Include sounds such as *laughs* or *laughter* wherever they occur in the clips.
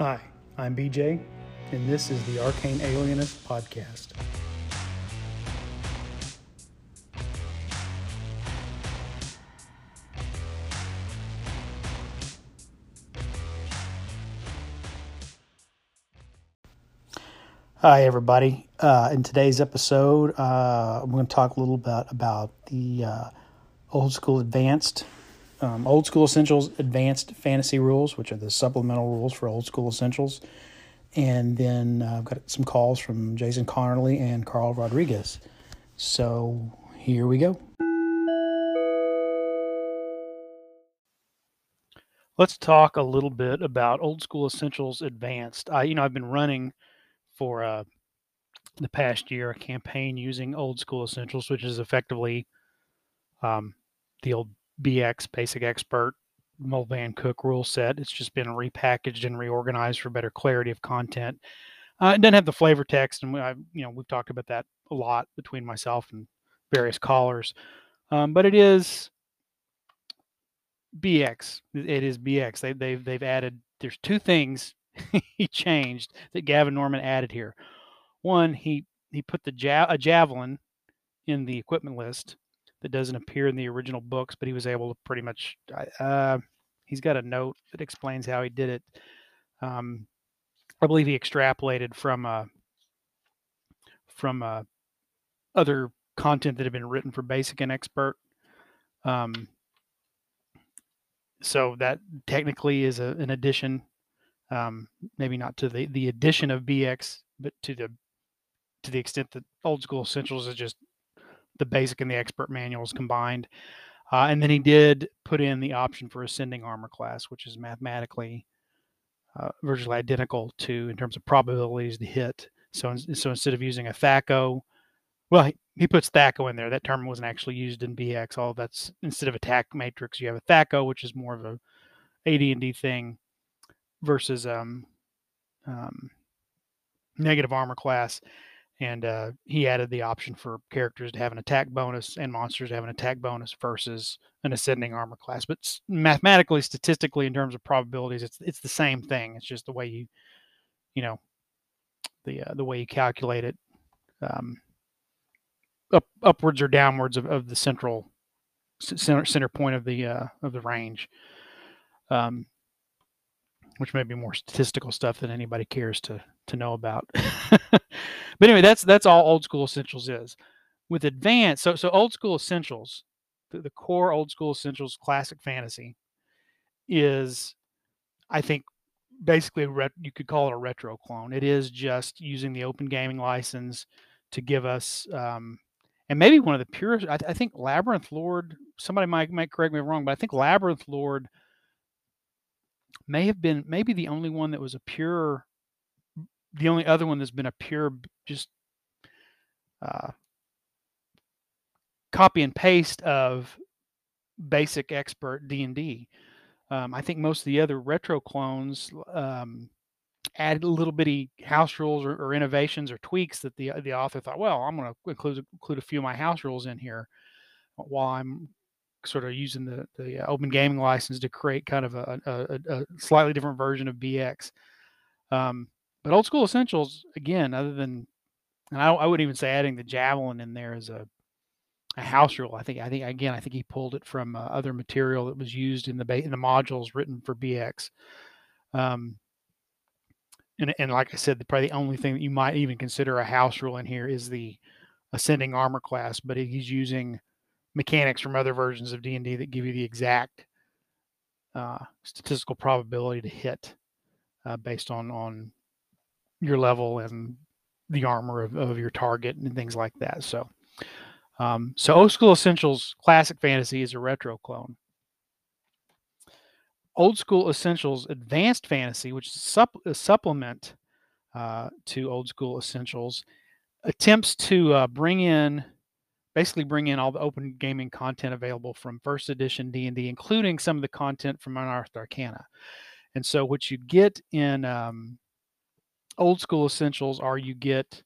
Hi, I'm BJ, and this is the Arcane Alienist Podcast. Hi, everybody. Uh, in today's episode, uh, I'm going to talk a little bit about the uh, old school advanced, um, old school essentials advanced fantasy rules, which are the supplemental rules for old school essentials. And then uh, I've got some calls from Jason Connerly and Karl Rodriguez. So here we go. Let's talk a little bit about old school essentials advanced. I, you know, I've been running for uh, the past year a campaign using old school essentials, which is effectively um, the old BX basic expert Moldvay Cook rule set. It's just been repackaged and reorganized for better clarity of content. Uh, it doesn't have the flavor text, and I, you know we've talked about that a lot between myself and various callers. Um, but it is BX. It is BX. They, they've they've added. There's two things *laughs* he changed that Gavin Norman added here. One, he he put the ja- a javelin in the equipment list that doesn't appear in the original books, but he was able to pretty much. Uh, he's got a note that explains how he did it. Um, I believe he extrapolated from uh, from uh, other content that had been written for basic and expert. Um, so that technically is a, an addition um, maybe not to the the addition of BX, but to the to the extent that old school essentials is just the basic and the expert manuals combined. Uh, and then he did put in the option for ascending armor class, which is mathematically uh, virtually identical to in terms of probabilities to hit. So, so instead of using a THAC0, well, he, puts THAC0 in there. That term wasn't actually used in BX. All that's instead of attack matrix, you have a THAC0, which is more of a AD&D thing versus um, um, negative armor class. And uh, he added the option for characters to have an attack bonus and monsters to have an attack bonus versus an ascending armor class. But mathematically, statistically, in terms of probabilities, it's it's the same thing. It's just the way you, you know, the uh, the way you calculate it, um, up upwards or downwards of, of the central center center point of the uh, of the range. Um, which may be more statistical stuff than anybody cares to to know about. *laughs* *laughs* but anyway, that's that's all old school essentials is. With advanced, so so old school essentials, the, the core old school essentials classic fantasy is, I think, basically ret- you could call it a retro clone. It is just using the open gaming license to give us, um, and maybe one of the purest. I, I think Labyrinth Lord. Somebody might might correct me wrong, but I think Labyrinth Lord may have been maybe the only one that was a pure the only other one that's been a pure just uh, copy and paste of basic expert d&d um, i think most of the other retro clones um, added little bitty house rules or, or, innovations or tweaks that the the author thought well i'm going to include include a few of my house rules in here while i'm sort of using the the uh, open gaming license to create kind of a, a, a slightly different version of BX. Um, but old school essentials again, other than and I, I wouldn't even say adding the javelin in there as a a house rule. I think I think again I think he pulled it from uh, other material that was used in the in the modules written for BX. Um, and, and like I said, the, probably the only thing that you might even consider a house rule in here is the ascending armor class, but he's using mechanics from other versions of D&D that give you the exact uh, statistical probability to hit uh, based on on your level and the armor of, of your target and things like that. So, um, so Old School Essentials Classic Fantasy is a retro clone. Old School Essentials Advanced Fantasy, which is a supplement uh, to Old School Essentials, attempts to uh, bring in basically bring in all the open gaming content available from first edition d&d including some of the content from unearthed arcana and so what you get in um, old school essentials are you get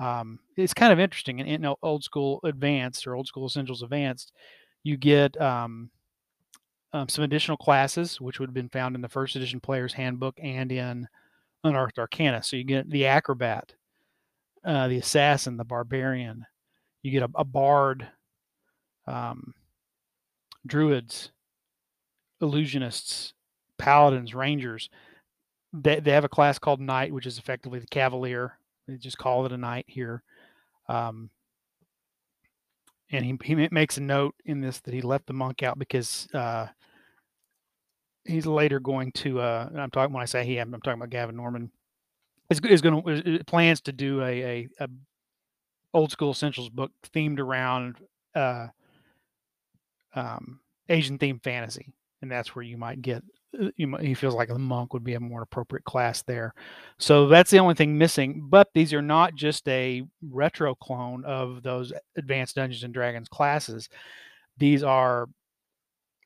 um, it's kind of interesting in, in, old school advanced or old school essentials advanced you get um, um, some additional classes which would have been found in the first edition player's handbook and in unearthed arcana. So you get the acrobat, uh, the assassin, the barbarian. You get a, a bard, um, druids, illusionists, paladins, rangers. They, they have a class called knight, which is effectively the cavalier. They just call it a knight here. Um, and he, he makes a note in this that he left the monk out because uh, he's later going to. Uh, I'm talking when I say he, I'm, I'm talking about Gavin Norman. Is, is going to plans to do a, a, a, old school essentials book themed around uh, um, Asian themed fantasy, and that's where you might get. Uh, you might, he feels like the monk would be a more appropriate class there. So that's the only thing missing. But these are not just a retro clone of those advanced Dungeons and Dragons classes. These are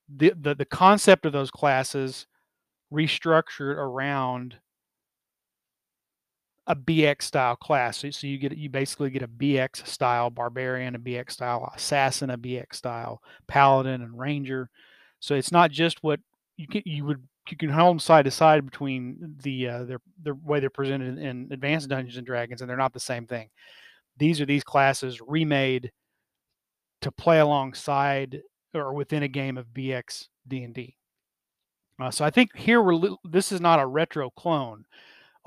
the, the, the concept of those classes restructured around a BX style class. So, so you get you basically get a BX style barbarian, a BX style assassin, a BX style paladin and ranger. So it's not just what you can you would you can hold them side to side between the uh, their the way they're presented in Advanced Dungeons and Dragons, and they're not the same thing. These are these classes remade to play alongside or within a game of BX D&D. Uh, so I think here we're this is not a retro clone.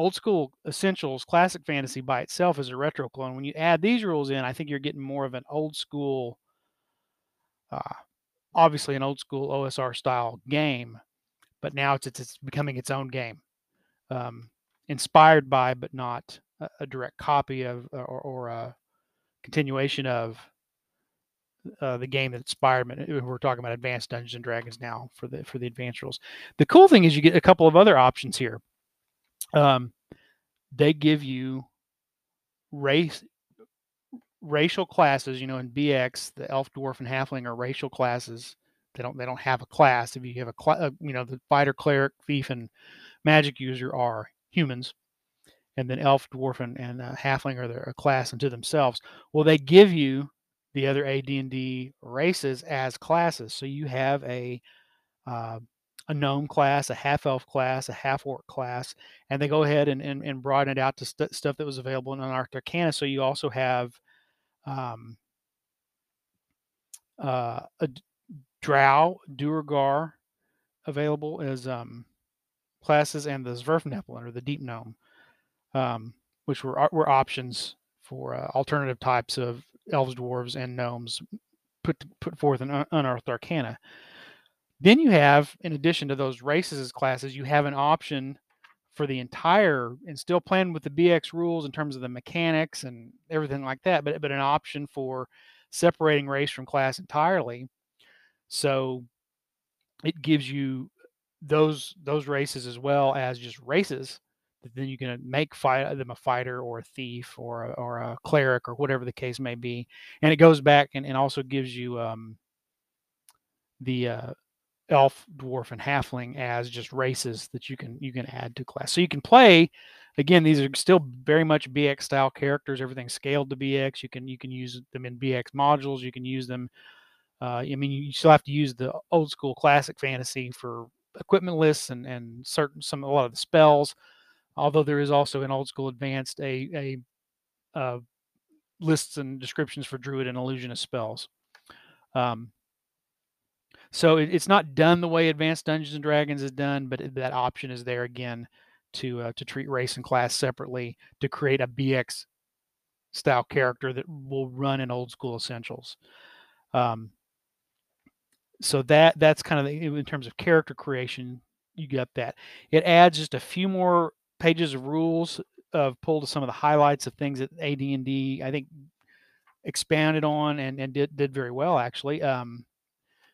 Old school essentials, classic fantasy by itself is a retro clone. When you add these rules in, I think you're getting more of an old school, uh, obviously an old school OSR style game, but now it's it's, it's becoming its own game, um, inspired by but not a, a direct copy of or, or a continuation of uh, the game that inspired me. We're talking about Advanced Dungeons and Dragons now for the for the advanced rules. The cool thing is you get a couple of other options here. Um, they give you race racial classes. You know, in BX, the elf, dwarf, and halfling are racial classes. They don't they don't have a class. If you have a class, uh, you know, the fighter, cleric, thief, and magic user are humans and then elf, dwarf, and, and uh, halfling are a class unto themselves. Well, they give you the other AD&D races as classes. So you have a uh, a gnome class, a half elf class, a half orc class, and they go ahead and, and, and broaden it out to st- stuff that was available in Arcana. So you also have um, uh, a Drow, Duergar available as um, classes, and the Svirfneblin or the Deep Gnome, um, which were were options for uh, alternative types of elves, dwarves, and gnomes put put forth in unearthed arcana. Then you have, in addition to those races as classes, you have an option for the entire and still playing with the BX rules in terms of the mechanics and everything like that, but but an option for separating race from class entirely. So it gives you those those races as well as just races that then you can make fight them a fighter or a thief or a, or a cleric or whatever the case may be and it goes back and, and also gives you um, the uh, elf dwarf and halfling as just races that you can you can add to class. So you can play again these are still very much bx style characters everything's scaled to bx you can you can use them in bx modules. You can use them uh, i mean you still have to use the old school classic fantasy for equipment lists and and certain some a lot of the spells. Although there is also in old school advanced a a uh, lists and descriptions for druid and illusionist spells. Um, so it, it's not done the way Advanced Dungeons and Dragons is done, but that option is there again to uh, to treat race and class separately to create a BX style character that will run in old school essentials. Um, so that that's kind of the, in terms of character creation, you get that. It adds just a few more pages of rules of pulled some of the highlights of things that AD&D I think expanded on and, and did did very well actually. Um,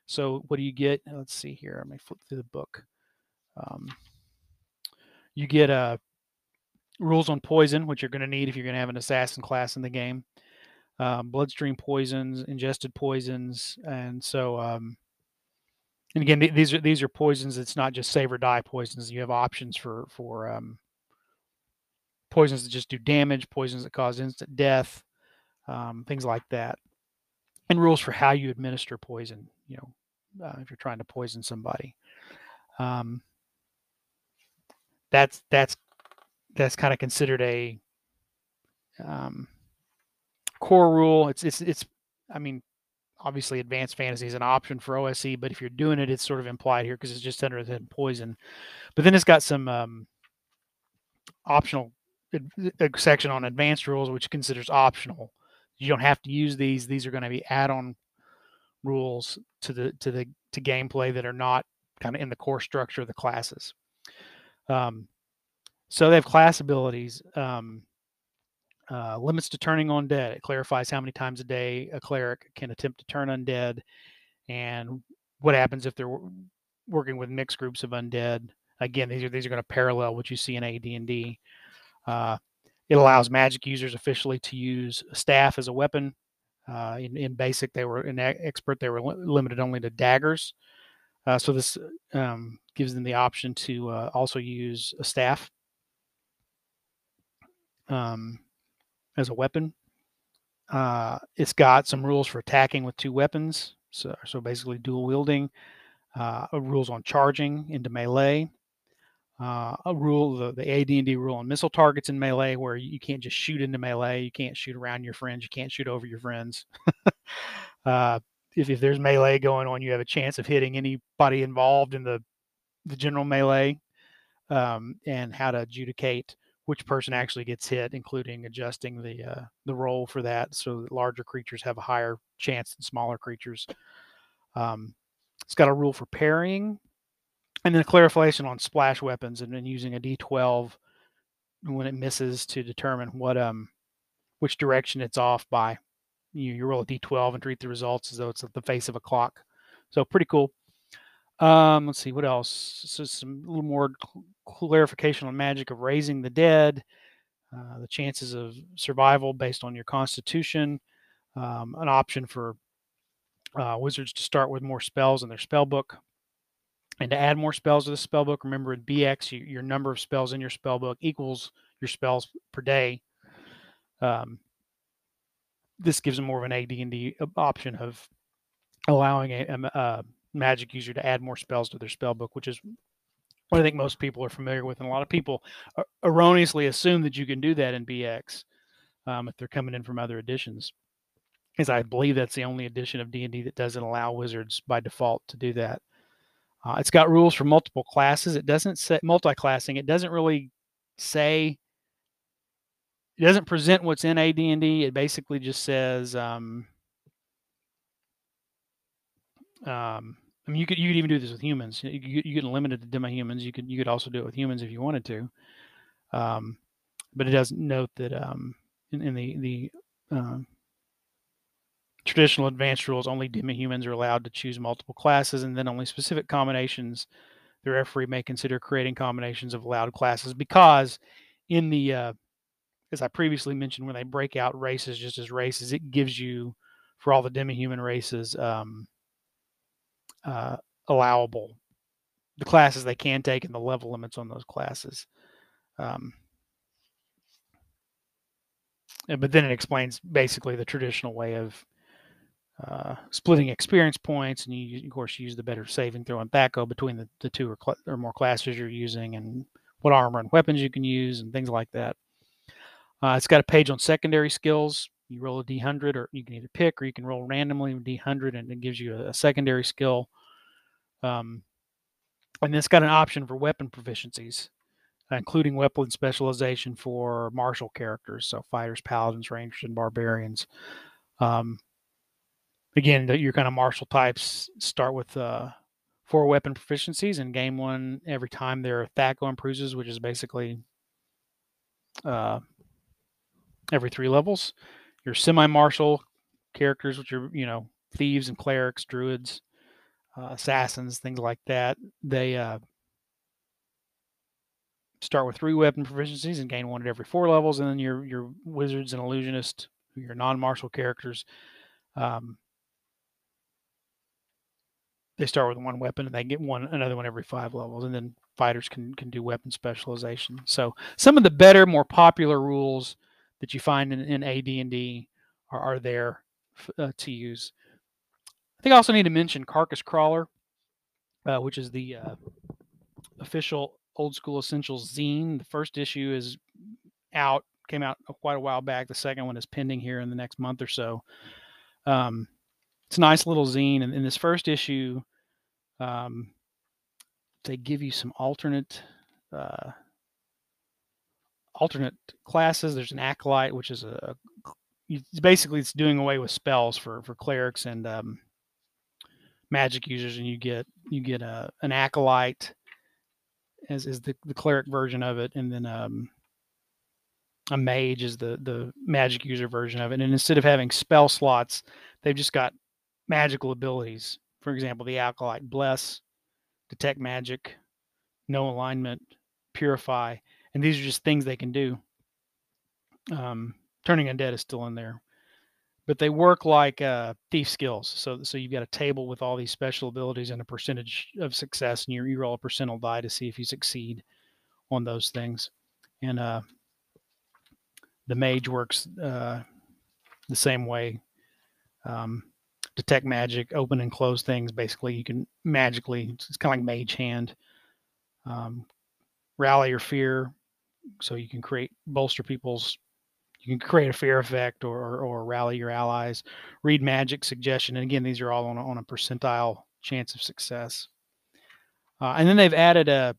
so what do you get? Let's see here. Let me flip through the book. Um, you get uh, rules on poison, which you're going to need if you're going to have an assassin class in the game. Um, bloodstream poisons, ingested poisons, and so um, and again these are these are poisons. It's not just save or die poisons. You have options for for um, poisons that just do damage, poisons that cause instant death, um, things like that, and rules for how you administer poison. You know, uh, if you're trying to poison somebody, um, that's that's that's kind of considered a um, core rule. It's it's it's. I mean, obviously, advanced fantasy is an option for OSE, but if you're doing it, it's sort of implied here because it's just under the poison. But then it's got some um, optional section on advanced rules, which considers optional. You don't have to use these. These are going to be add-on rules to the to the to gameplay that are not kind of in the core structure of the classes. Um, so they have class abilities. Um, uh, limits to turning on dead. It clarifies how many times a day a cleric can attempt to turn undead, and what happens if they're working with mixed groups of undead. Again, these are these are going to parallel what you see in AD&D. Uh, it allows magic users officially to use staff as a weapon. Uh, in, in, basic, they were in expert they were li- limited only to daggers. Uh, so this um, gives them the option to uh, also use a staff. Um, as a weapon. Uh, it's got some rules for attacking with two weapons, so, so basically dual wielding. Uh, rules on charging into melee. Uh, a rule, the, the AD&D rule on missile targets in melee, where you can't just shoot into melee. You can't shoot around your friends. You can't shoot over your friends. *laughs* uh, if, if there's melee going on, you have a chance of hitting anybody involved in the the general melee. Um, and how to adjudicate which person actually gets hit, including adjusting the uh, the roll for that, so that larger creatures have a higher chance than smaller creatures. Um, it's got a rule for parrying, and then a clarification on splash weapons, and then using a D12 when it misses to determine what um which direction it's off by. You, you roll a D12 and treat the results as though it's at the face of a clock. So pretty cool. Um, let's see what else. So some a little more clarification on magic of raising the dead, uh, the chances of survival based on your constitution, um, an option for uh, wizards to start with more spells in their spell book, and to add more spells to the spell book. Remember, in BX, you, your number of spells in your spell book equals your spells per day. Um, this gives them more of an AD&D option of allowing a, a, a magic user to add more spells to their spell book, which is what I think most people are familiar with, and a lot of people erroneously assume that you can do that in BX um, if they're coming in from other editions. Because I believe that's the only edition of D&D that doesn't allow wizards by default to do that. Uh, it's got rules for multiple classes. It doesn't say multi-classing. It doesn't really say. It doesn't present what's in AD&D. It basically just says. Um, um, I mean, you could you could even do this with humans. You, you, could limit it to demi-humans. You could you could also do it with humans if you wanted to. Um, but it does note that um, in, in, the the um, traditional advanced rules, only demi-humans are allowed to choose multiple classes, and then only specific combinations. The referee may consider creating combinations of allowed classes because in the uh, as I previously mentioned, when they break out races just as races, it gives you for all the demi-human races. Um, uh, allowable, the classes they can take, and the level limits on those classes. Um, but then it explains basically the traditional way of uh, splitting experience points, and you of course use the better saving throw and THAC0 between the, the two or, cl- or more classes you're using, and what armor and weapons you can use, and things like that. Uh, it's got a page on secondary skills. You roll a d100, or you can either pick, or you can roll randomly d100, and it gives you a, a secondary skill. Um, and it's got an option for weapon proficiencies, including weapon specialization for martial characters, so fighters, paladins, rangers, and barbarians. Um, again, your kind of martial types start with uh, four weapon proficiencies and gain one every time their THAC0 improves, which is basically uh, every three levels. Your semi-martial characters, which are you know thieves and clerics, druids, uh, assassins, things like that. They uh, start with three weapon proficiencies and gain one at every four levels, and then your your wizards and illusionists, your non-martial characters, um, they start with one weapon and they get one another one every five levels, and then fighters can can do weapon specialization. So some of the better, more popular rules that you find in, in AD&D are, are there uh, to use. I think I also need to mention Carcass Crawler, uh, which is the uh, official Old School Essentials zine. The first issue is out, came out quite a while back. The second one is pending here in the next month or so. Um, it's a nice little zine, and in this first issue, um, they give you some alternate uh, alternate classes. There's an acolyte, which is a, a basically it's doing away with spells for for clerics and um, magic users, and you get you get a an acolyte as is the the cleric version of it, and then um, a mage is the the magic user version of it. And instead of having spell slots, they've just got magical abilities. For example, the acolyte bless, detect magic, Know alignment, purify, and these are just things they can do. Um, turning undead is still in there, but they work like uh, thief skills. So so you've got a table with all these special abilities and a percentage of success, and you, you roll a percentile die to see if you succeed on those things. And uh, the mage works uh, the same way. Um, detect magic, open and close things. Basically, you can magically. It's kind of like mage hand. Um, rally your fear, so you can create bolster people's. You can create a fear effect or, or, or rally your allies. Read magic suggestion, and again, these are all on a, on a percentile chance of success. Uh, and then they've added a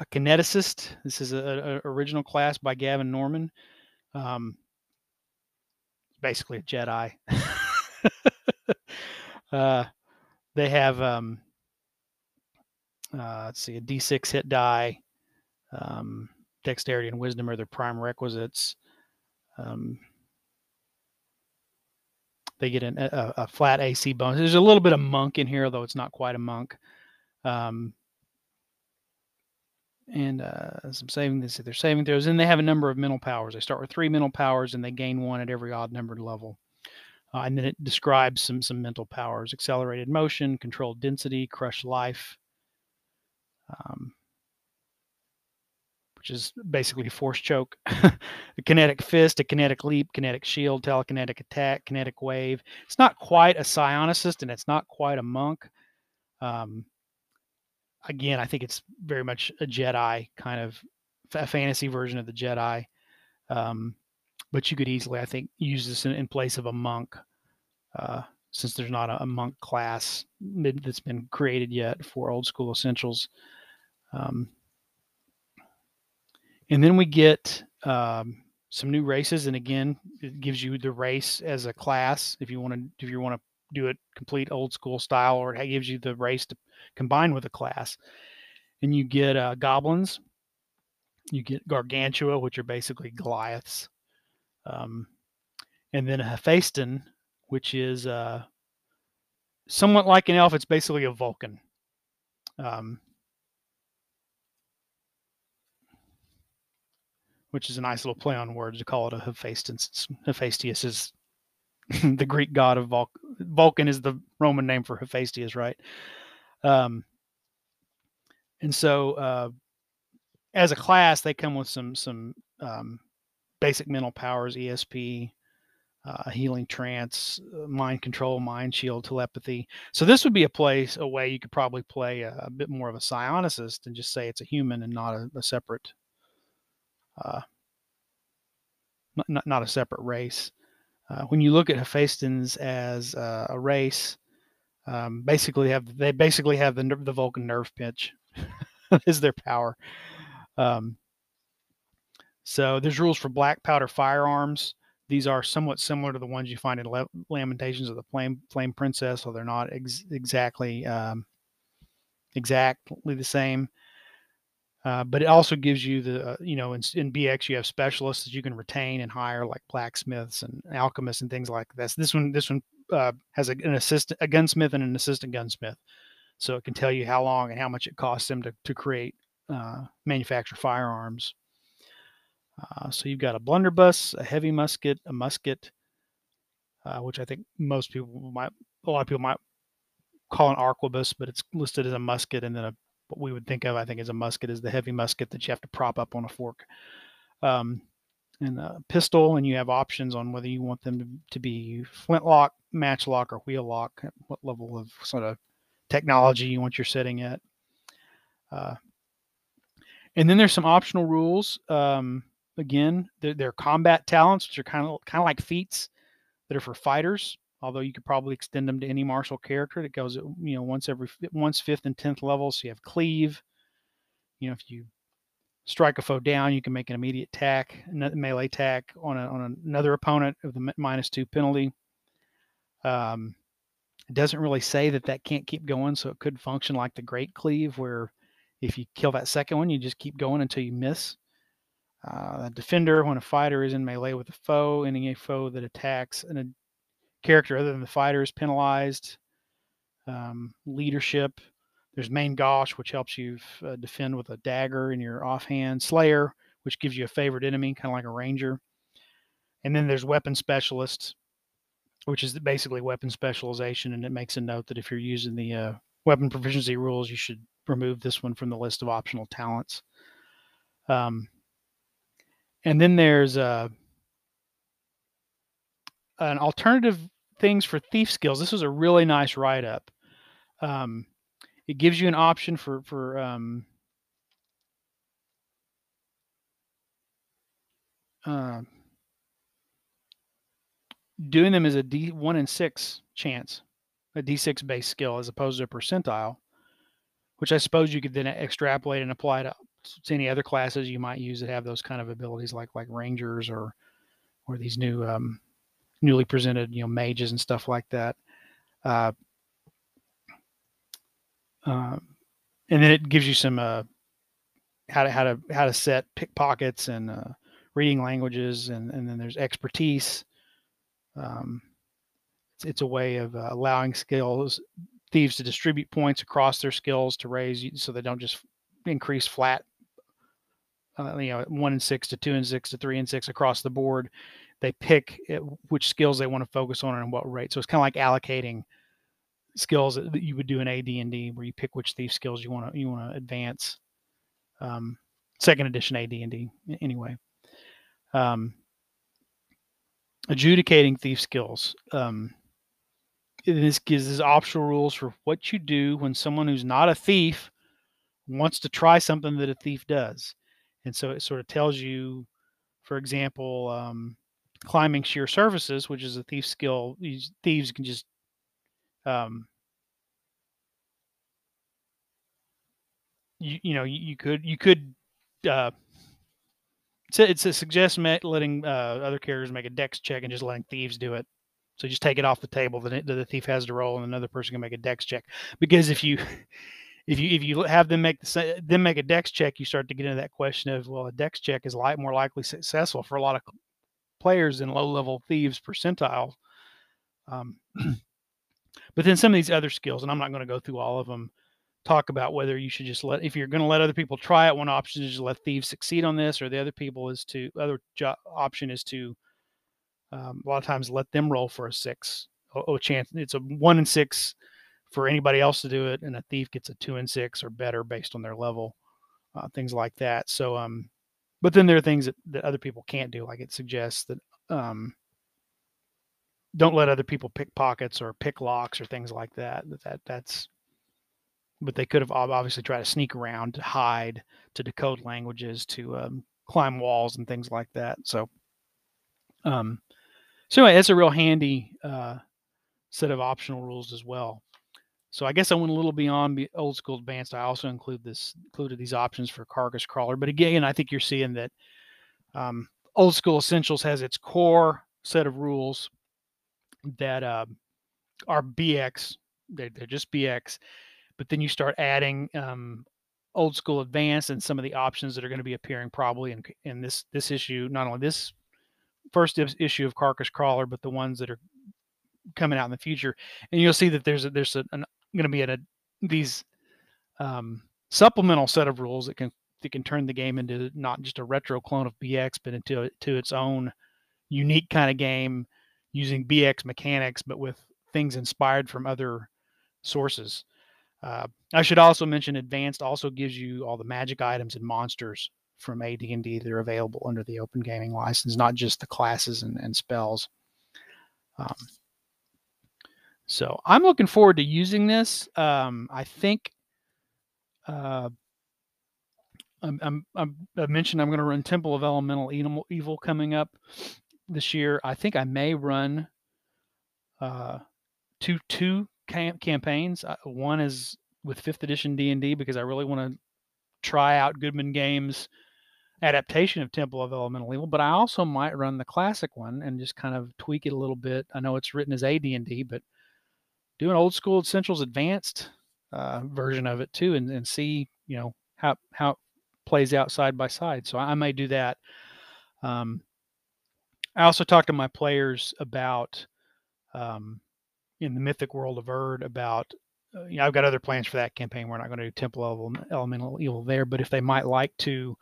a kineticist. This is a, a original class by Gavin Norman. Um, basically a Jedi. *laughs* uh, they have um, uh, let's see, a D6 hit die. Um, dexterity and wisdom are their prime requisites. Um, they get an, a, a, flat AC bonus. There's a little bit of monk in here, though it's not quite a monk. Um, and uh, some saving this they're saving throws and they have a number of mental powers they start with three mental powers and they gain one at every odd numbered level uh, and then it describes some some mental powers accelerated motion controlled density crush life um, which is basically force choke. *laughs* A kinetic fist a kinetic leap kinetic shield telekinetic attack kinetic wave. It's not quite a psionicist and it's not quite a monk. Um, again, I think it's very much a Jedi kind of a fantasy version of the Jedi. Um, but you could easily, I think, use this in, in place of a monk, uh, since there's not a, a, monk class that's been created yet for old school essentials. Um, and then we get um, some new races, and again, it gives you the race as a class if you want to if you want to do it complete old school style, or it gives you the race to combine with a class. And you get uh, goblins, you get gargantua, which are basically Goliaths, um, and then a Hephaestus, which is uh, somewhat like an elf. It's basically a Vulcan. Um, which is a nice little play on words to call it a Hephaestus. Hephaestus is *laughs* the Greek god of Vulcan. Vulcan is the Roman name for Hephaestus, right? Um, and so, uh, as a class, they come with some some um, basic mental powers: ESP, uh, healing trance, uh, mind control, mind shield, telepathy. So this would be a place, a way you could probably play a, a bit more of a psionicist and just say it's a human and not a, a separate, uh, not, not a separate race. Uh, when you look at Hephaestus as a race, um, basically have they basically have the the Vulcan nerve pinch *laughs* is their power. Um, so there's rules for black powder firearms. These are somewhat similar to the ones you find in Le- Lamentations of the Flame Flame Princess, so they're not ex- exactly um, exactly the same. Uh, but it also gives you the, uh, you know, in, in, BX you have specialists that you can retain and hire, like blacksmiths and alchemists and things like this. This one, this one uh, has a, an assistant, a gunsmith and an assistant gunsmith, so it can tell you how long and how much it costs them to to create, uh, manufacture firearms. Uh, so you've got a blunderbuss, a heavy musket, a musket, uh, which I think most people might, a lot of people might call an arquebus, but it's listed as a musket, and then a what we would think of, I think, as a musket is the heavy musket that you have to prop up on a fork. Um, and a pistol, and you have options on whether you want them to, to be flintlock, matchlock, or wheel lock, what level of sort of technology you want your setting at. Uh, and then there's some optional rules. Um, again, they're, they're combat talents, which are kind of kind of like feats that are for fighters. Although you could probably extend them to any martial character that goes, you know, once every once fifth and tenth level. So you have cleave. You know, if you strike a foe down, you can make an immediate attack, melee attack on a, on another opponent of the minus two penalty. Um, it doesn't really say that that can't keep going, so it could function like the Great Cleave, where if you kill that second one, you just keep going until you miss. Uh, a defender, when a fighter is in melee with a foe, any foe that attacks and a character other than the fighter is penalized. Um, leadership, there's main gauche, which helps you uh, defend with a dagger in your offhand. Slayer, which gives you a favorite enemy, kind of like a ranger. And then there's weapon specialist, which is basically weapon specialization, and it makes a note that if you're using the uh, weapon proficiency rules, you should remove this one from the list of optional talents. Um, and then there's uh, an alternative things for thief skills. This was a really nice write up. Um, it gives you an option for for um, uh, doing them as a D one in six chance, a D six based skill as opposed to a percentile, which I suppose you could then extrapolate and apply to, to any other classes you might use that have those kind of abilities, like like rangers or or these new um, newly presented, you know, mages and stuff like that. Uh, uh, and then it gives you some uh, how to how to how to set pickpockets and uh, reading languages, and and then there's expertise. Um, it's, it's a way of uh, allowing skills thieves to distribute points across their skills to raise so they don't just increase flat uh, you know one and six to two and six to three and six across the board they pick it, which skills they want to focus on and what rate. So it's kind of like allocating skills that you would do in AD&D, where you pick which thief skills you want to you want to advance. Um, second edition AD&D, anyway. Um, adjudicating thief skills. Um, this gives us optional rules for what you do when someone who's not a thief wants to try something that a thief does, and so it sort of tells you, for example, um, climbing sheer surfaces, which is a thief skill. These thieves can just um, you, you know you, you could you could uh, it's a, it's a suggestion letting uh, other characters make a dex check and just letting thieves do it. So just take it off the table that the thief has to roll, and another person can make a dex check. Because if you *laughs* if you if you have them make the them make a dex check, you start to get into that question of well, a dex check is like more likely successful for a lot of players in low level thieves percentile. Um, *clears throat* but then some of these other skills, and I'm not going to go through all of them, talk about whether you should just let, if you're going to let other people try it, one option is to let thieves succeed on this, or the other people is to, other jo- option is to, um, a lot of times let them roll for a six. Oh, chance it's a one in six for anybody else to do it, and a thief gets a two and six or better based on their level, uh, things like that. So, um, but then there are things that, that other people can't do like it suggests that um, don't let other people pick pockets or pick locks or things like that that, that that's but they could have obviously tried to sneak around to hide to decode languages to um, climb walls and things like that so um so anyway, it's a real handy uh, set of optional rules as well so I guess I went a little beyond old school advanced. I also include this included these options for carcass crawler. But again, I think you're seeing that um, old school essentials has its core set of rules that uh, are BX. They're, they're, just BX. But then you start adding um, old school advanced and some of the options that are going to be appearing probably in, in this this issue. Not only this first issue of carcass crawler, but the ones that are coming out in the future. And you'll see that there's a, there's a, an going to be in a these um, supplemental set of rules that can that can turn the game into not just a retro clone of BX, but into to its own unique kind of game using BX mechanics, but with things inspired from other sources. Uh, I should also mention Advanced also gives you all the magic items and monsters from AD&D that are available under the Open Gaming license, not just the classes and, and spells. Um, so I'm looking forward to using this. Um, I think uh, I'm, I'm, I'm, I mentioned I'm going to run Temple of Elemental Evil, coming up this year. I think I may run uh, two two cam- campaigns. Uh, one is with fifth edition D and D because I really want to try out Goodman Games adaptation of Temple of Elemental Evil, but I also might run the classic one and just kind of tweak it a little bit. I know it's written as AD&D, but do an old school Essentials Advanced uh, version of it too, and, and see you know how how it plays out side by side. So I may do that. Um, I also talked to my players about um, in the mythic world of Erd about uh, you know I've got other plans for that campaign. We're not going to do Temple of Elemental Evil there, but if they might like to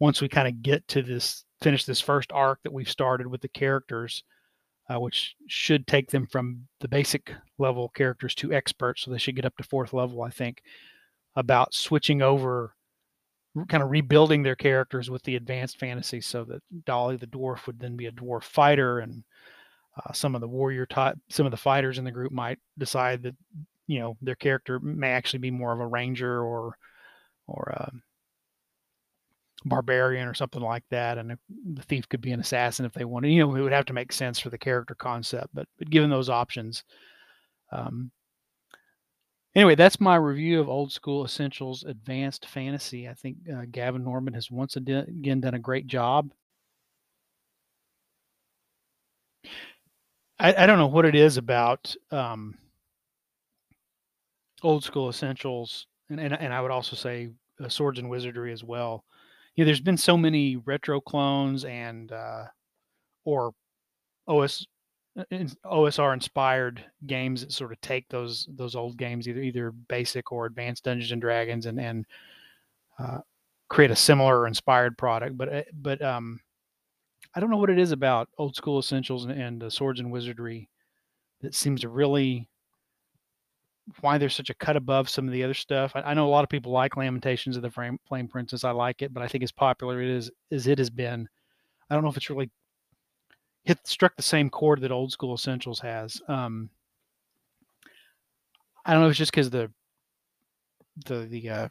once we kind of get to this finish this first arc that we've started with the characters uh, which should take them from the basic level characters to experts so they should get up to fourth level i think about switching over kind of rebuilding their characters with the advanced fantasy so that dolly the dwarf would then be a dwarf fighter and uh, some of the warrior type some of the fighters in the group might decide that you know their character may actually be more of a ranger or or um, barbarian or something like that, and the thief could be an assassin if they wanted. You know, it would have to make sense for the character concept, but, but given those options. Um, anyway, that's my review of Old School Essentials Advanced Fantasy. I think uh, Gavin Norman has once again done a great job. I, I don't know what it is about um, Old School Essentials, and, and, and I would also say uh, Swords and Wizardry as well yeah, there's been so many retro clones and uh, or OS uh, OSR inspired games that sort of take those those old games either either basic or advanced Dungeons and Dragons and and uh, create a similar or inspired product. But uh, but um, I don't know what it is about old school essentials and, and uh, swords and wizardry that seems to really why there's such a cut above some of the other stuff. I, I know a lot of people like Lamentations of the Flame, Flame Princess. I like it, but I think as popular it is as it has been, I don't know if it's really hit struck the same chord that Old School Essentials has. Um, I don't know. It's just because the the the uh,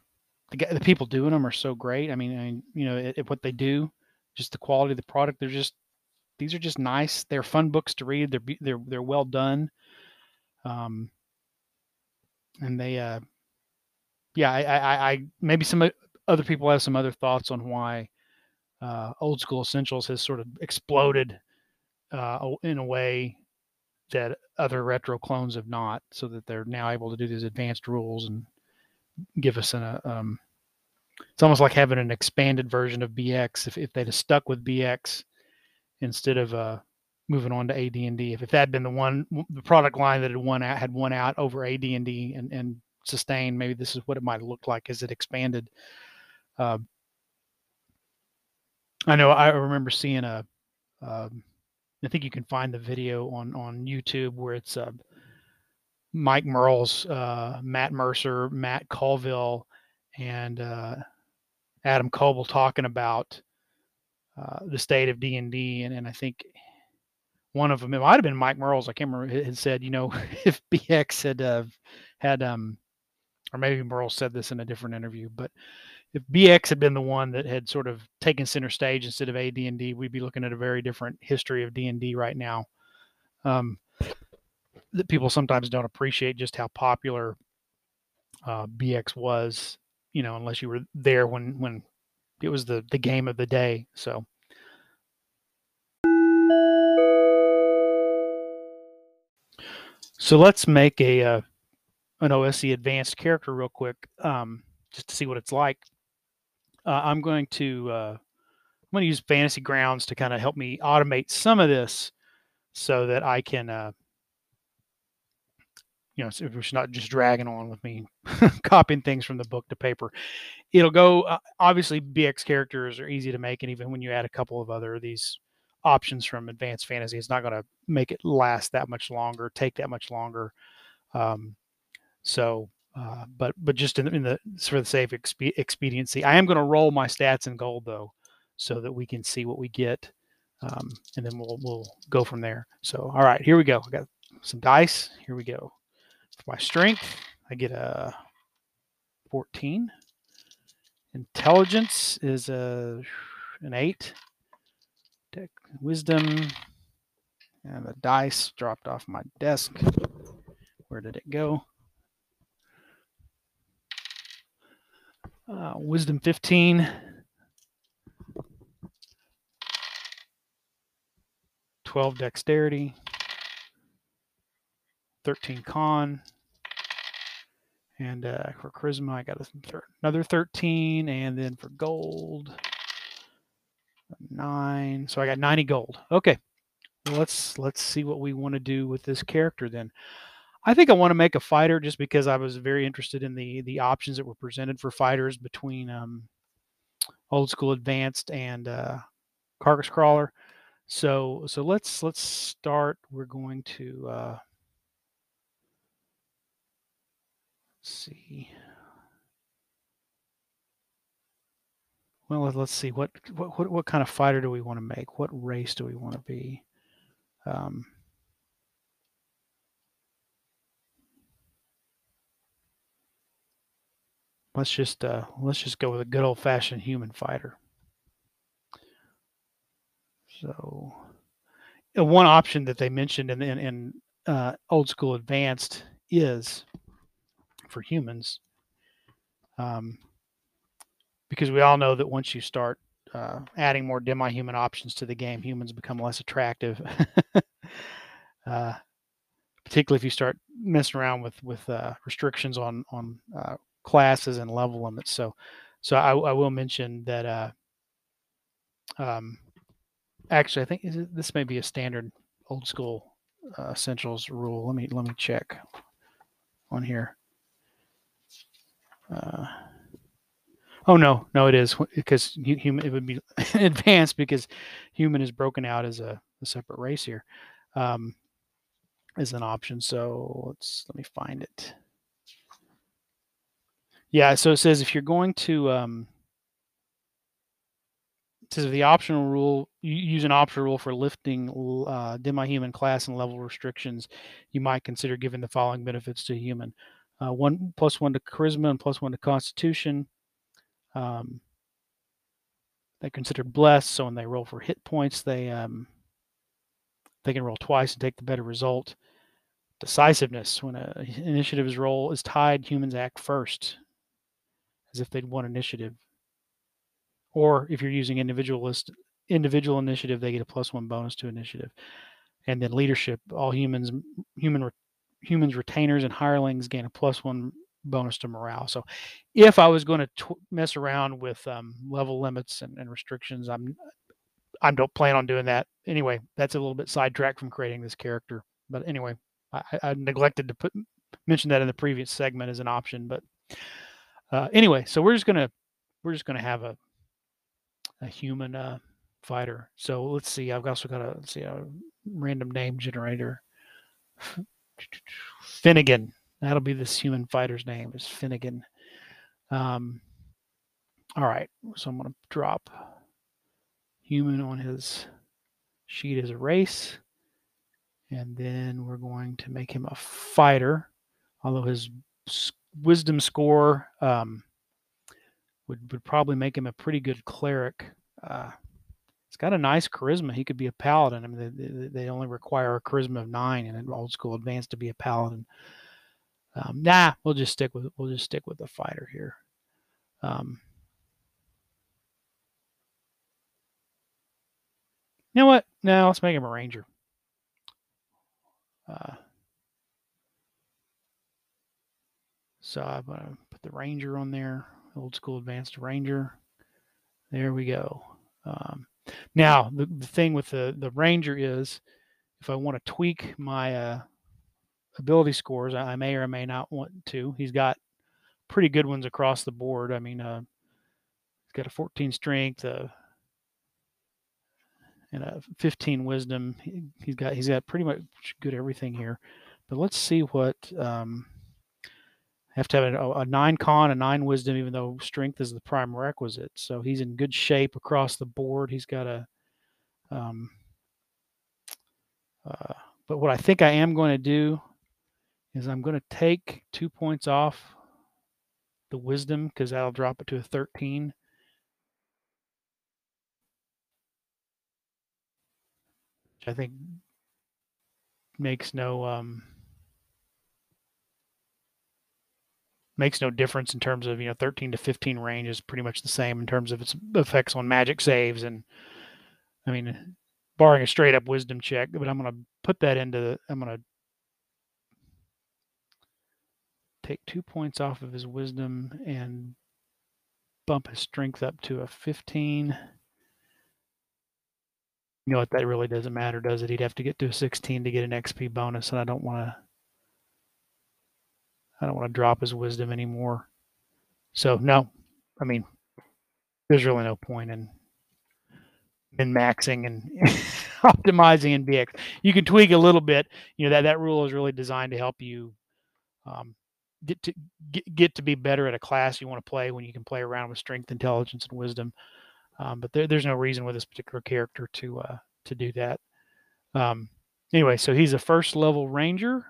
the, the people doing them are so great. I mean, I mean you know, it, it, what they do, just the quality of the product. They're just these are just nice. They're fun books to read. They're they're they're well done. Um, and they, uh, yeah, I, I, I, maybe some other people have some other thoughts on why uh, old school essentials has sort of exploded uh, in a way that other retro clones have not, so that they're now able to do these advanced rules and give us an. Uh, um, it's almost like having an expanded version of BX. If if they'd have stuck with BX instead of uh, moving on to AD&D. If, if that had been the one, the product line that had won out, had won out over AD&D and, and sustained, maybe this is what it might have looked like as it expanded. Uh, I know I remember seeing a, um, I think you can find the video on, on YouTube where it's uh, Mike Mearls, uh, Matt Mercer, Matt Colville, and uh, Adam Koebel talking about uh, the state of D&D. And, and I think one of them, it might have been Mike Mearls, I can't remember, had said, you know, *laughs* if BX had uh, had, um, or maybe Mearls said this in a different interview, but if BX had been the one that had sort of taken center stage instead of AD&D, we'd be looking at a very different history of D&D right now. Um, that people sometimes don't appreciate just how popular uh, BX was, you know, unless you were there when when it was the the game of the day. So So let's make a uh, an OSE advanced character real quick, um, just to see what it's like. Uh, I'm going to uh, I'm going to use Fantasy Grounds to kind of help me automate some of this, so that I can, uh, you know, so it's not just dragging on with me *laughs* copying things from the book to paper. It'll go. Uh, obviously, BX characters are easy to make, and even when you add a couple of other of these options from advanced fantasy. It's not going to make it last that much longer, take that much longer. Um, so, uh, but but just in, in, the for the sake of expe- expediency, I am going to roll my stats in gold though, so that we can see what we get, um, and then we'll we'll go from there. So, all right, here we go. I got some dice. Here we go. For my strength, I get a 14, Intelligence is a an eight. Tech, wisdom, and the dice dropped off my desk. Where did it go? Uh, wisdom 15. 12 dexterity. 13 con. And uh, for charisma, I got another 13. And then for gold, nine. So I got 90 gold. Okay. Let's let's see what we want to do with this character then. I think I want to make a fighter just because I was very interested in the the options that were presented for fighters between um, old school advanced and uh, carcass crawler. So so let's let's start. We're going to uh, see. Well, let's see what what what, what kind of fighter do we want to make? What race do we want to be? Um, let's just uh, let's just go with a good old fashioned human fighter. So, one option that they mentioned in in, in uh, old school advanced is for humans, um, because we all know that once you start uh, adding more demi-human options to the game, humans become less attractive. *laughs* uh, particularly if you start messing around with with uh, restrictions on on uh, classes and level limits. So, so I, I will mention that. Uh, um, actually, I think it, this may be a standard old school uh, essentials rule. Let me let me check on here. Uh, Oh no, no, it is because human. It would be *laughs* advanced because human is broken out as a, a separate race here, um, as an option. So let's let me find it. Yeah, so it says if you're going to um, it says the optional rule, you use an optional rule for lifting uh, demi-human class and level restrictions, you might consider giving the following benefits to human: uh, one plus one to charisma and plus one to constitution um, they're considered blessed. So when they roll for hit points, they um, they can roll twice and take the better result. Decisiveness: when an initiative's roll is tied, humans act first, as if they'd won initiative. Or if you're using individualist individual initiative, they get a plus one bonus to initiative. And then leadership: all humans human humans retainers and hirelings gain a plus one bonus to morale. So if I was going to tw- mess around with um, level limits and, and, restrictions, I'm I don't plan on doing that. Anyway, that's a little bit sidetracked from creating this character. But anyway, I, I neglected to put mention that in the previous segment as an option. But uh, anyway, so we're just gonna we're just gonna have a a human uh, fighter. So let's see. I've also got a let's see a random name generator. *laughs* Finnegan. That'll be this human fighter's name is Finnegan. Um, all right, so I'm going to drop human on his sheet as a race. And then we're going to make him a fighter, although his wisdom score um, would, would probably make him a pretty good cleric. Uh, he's got a nice charisma. He could be a paladin. I mean, they, they only require a charisma of nine in an old school advanced to be a paladin. Um, nah, we'll just stick with we'll just stick with the fighter here. Um, you know what? Now let's make him a ranger. Uh, so I'm gonna put the ranger on there, old school advanced ranger. There we go. Um, now the, the thing with the the ranger is, if I want to tweak my uh, ability scores. I may or may not want to. He's got pretty good ones across the board. I mean, uh, he's got a 14 strength, uh, and a 15 wisdom. He, has got he's got pretty much good everything here. But let's see what um, I have to have a, a, nine con, a nine wisdom, even though strength is the prime requisite. So he's in good shape across the board. He's got a um, uh, but what I think I am going to do is I'm going to take two points off the wisdom because that'll drop it to a 13. Which I think makes no um, makes no difference in terms of you know 13 to 15 range is pretty much the same in terms of its effects on magic saves and I mean barring a straight up wisdom check but I'm going to put that into I'm going to take two points off of his wisdom and bump his strength up to a 15 you know what that really doesn't matter does it he'd have to get to a 16 to get an xp bonus and i don't want to I don't want to drop his wisdom anymore. So no, I mean, there's really no point in min maxing and *laughs* optimizing in BX. You can tweak a little bit. You know that that rule is really designed to help you um, get to get, get to be better at a class you want to play when you can play around with strength, intelligence, and wisdom. Um, but there, there's no reason with this particular character to uh, to do that. Um, anyway, so he's a first level ranger.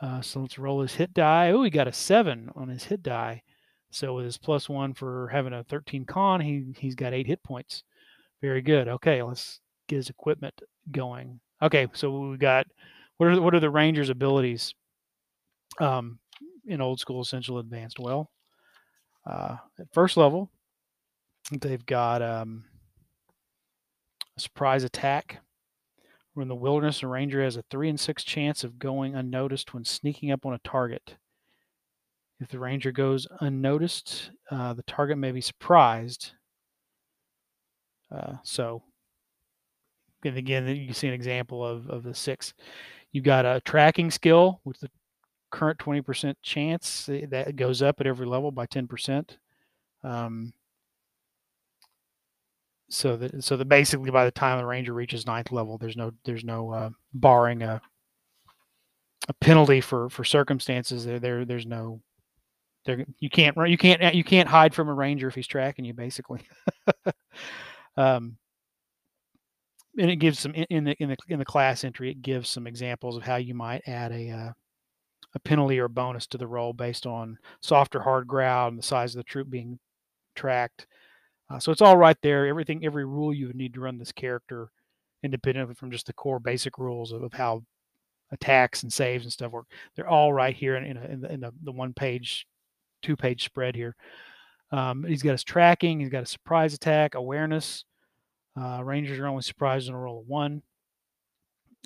Uh, so let's roll his hit die. Oh, he got a seven on his hit die. So with his plus one for having a 13 con, he he's got eight hit points. Very good. Okay, let's get his equipment going. Okay, so we got what are what are the Rangers' abilities um, in old school essential advanced? Well, uh, at first level, they've got um, a surprise attack when the wilderness, a ranger has a three and six chance of going unnoticed when sneaking up on a target. If the ranger goes unnoticed, uh, the target may be surprised. Uh, so, and again, you see an example of, of the six. You've got a tracking skill which the current 20% chance eh, that goes up at every level by 10%. Um, so that so that basically by the time the ranger reaches ninth level, there's no there's no uh, barring a a penalty for for circumstances. There there there's no there you can't you can't you can't hide from a ranger if he's tracking you basically. *laughs* um, and it gives some in the in the in the class entry. It gives some examples of how you might add a uh, a penalty or bonus to the roll based on soft or hard ground, the size of the troop being tracked, uh, so it's all right there. Everything, every rule you would need to run this character, independently from just the core basic rules of, of how attacks and saves and stuff work. They're all right here in, in, a, in, the, in the, the, one page, two page spread here. Um, he's got his tracking. He's got a surprise attack, awareness. Uh, Rangers are only surprised on a roll of one.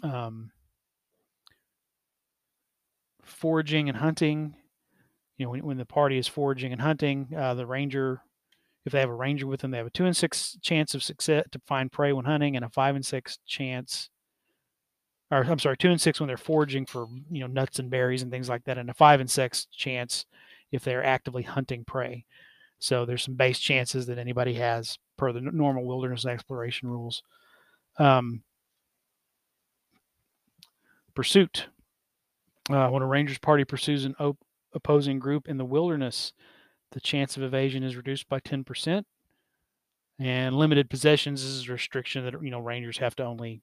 Um, foraging and hunting. You know, when, when the party is foraging and hunting, uh, the ranger if they have a ranger with them, they have a two and six chance of success to find prey when hunting, and a five and six chance, or I'm sorry, two and six when they're foraging for you know nuts and berries and things like that, and a five and six chance if they're actively hunting prey. So there's some base chances that anybody has per the normal wilderness exploration rules. Um, pursuit. Uh, when a ranger's party pursues an op- opposing group in the wilderness, the chance of evasion is reduced by 10%. And limited possessions is a restriction that you know rangers have to only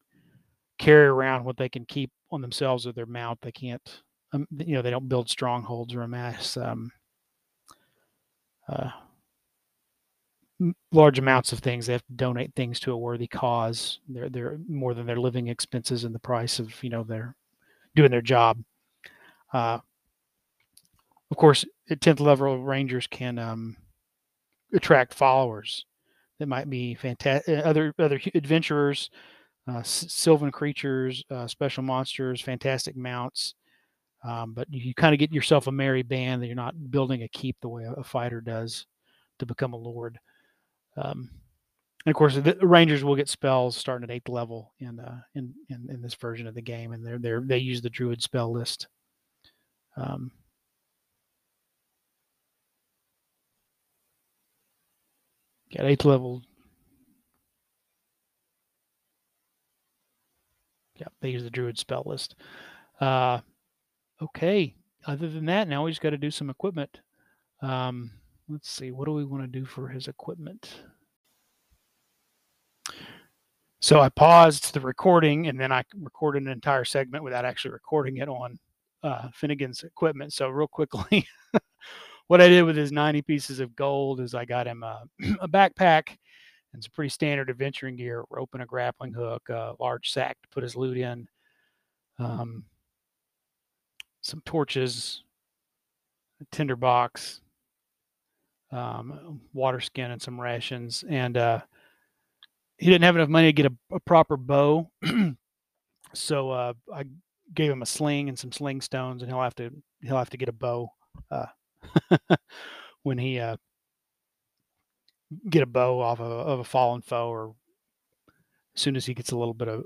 carry around what they can keep on themselves or their mount. They can't, um, you know, they don't build strongholds or amass um, uh, large amounts of things. They have to donate things to a worthy cause. They're they're more than their living expenses and the price of you know their doing their job. Uh, of course, at 10th level, Rangers can um, attract followers that might be fantastic, uh, other other adventurers, uh, sylvan creatures, uh, special monsters, fantastic mounts. Um, but you, you kind of get yourself a merry band that you're not building a keep the way a, fighter does to become a lord. Um, and of course, the Rangers will get spells starting at eighth level in, uh, in in in this version of the game, and they're they they use the Druid spell list. Um, Got eighth level. Yep, they use the Druid spell list. Uh, okay. Other than that, now we just got to do some equipment. Um, let's see. What do we want to do for his equipment? So I paused the recording and then I recorded an entire segment without actually recording it on uh, Finnegan's equipment. So real quickly, *laughs* what I did with his 90 pieces of gold is I got him a, *clears throat* a backpack and some pretty standard adventuring gear, rope and a grappling hook, a large sack to put his loot in, um, some torches, a tinder box, um, water skin, and some rations. And uh, he didn't have enough money to get a, a proper bow, *clears throat* so uh, I gave him a sling and some sling stones, and he'll have to he'll have to get a bow uh, *laughs* when he uh, get a bow off of, of a fallen foe, or as soon as he gets a little bit of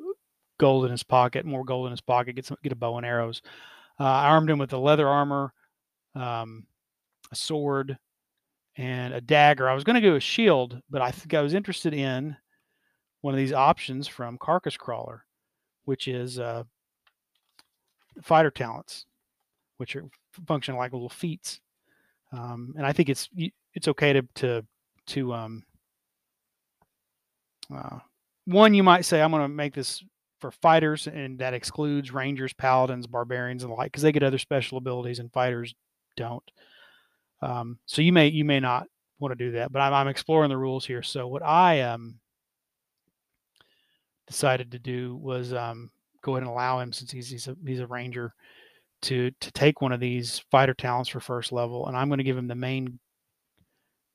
gold in his pocket, more gold in his pocket, get some, get a bow and arrows. Uh, I armed him with a leather armor, um, a sword, and a dagger. I was going to go a shield, but I think I was interested in one of these options from Carcass Crawler, which is uh, fighter talents, which are function like little feats. Um, and I think it's it's okay to to to um, uh, one you might say I'm going to make this for fighters, and that excludes rangers, paladins, barbarians, and the like, because they get other special abilities and fighters don't. Um, so you may you may not want to do that, but I'm, I'm exploring the rules here. So what I um, decided to do was um, go ahead and allow him, since he's he's a, he's a ranger, to to take one of these fighter talents for first level, and I'm going to give him the main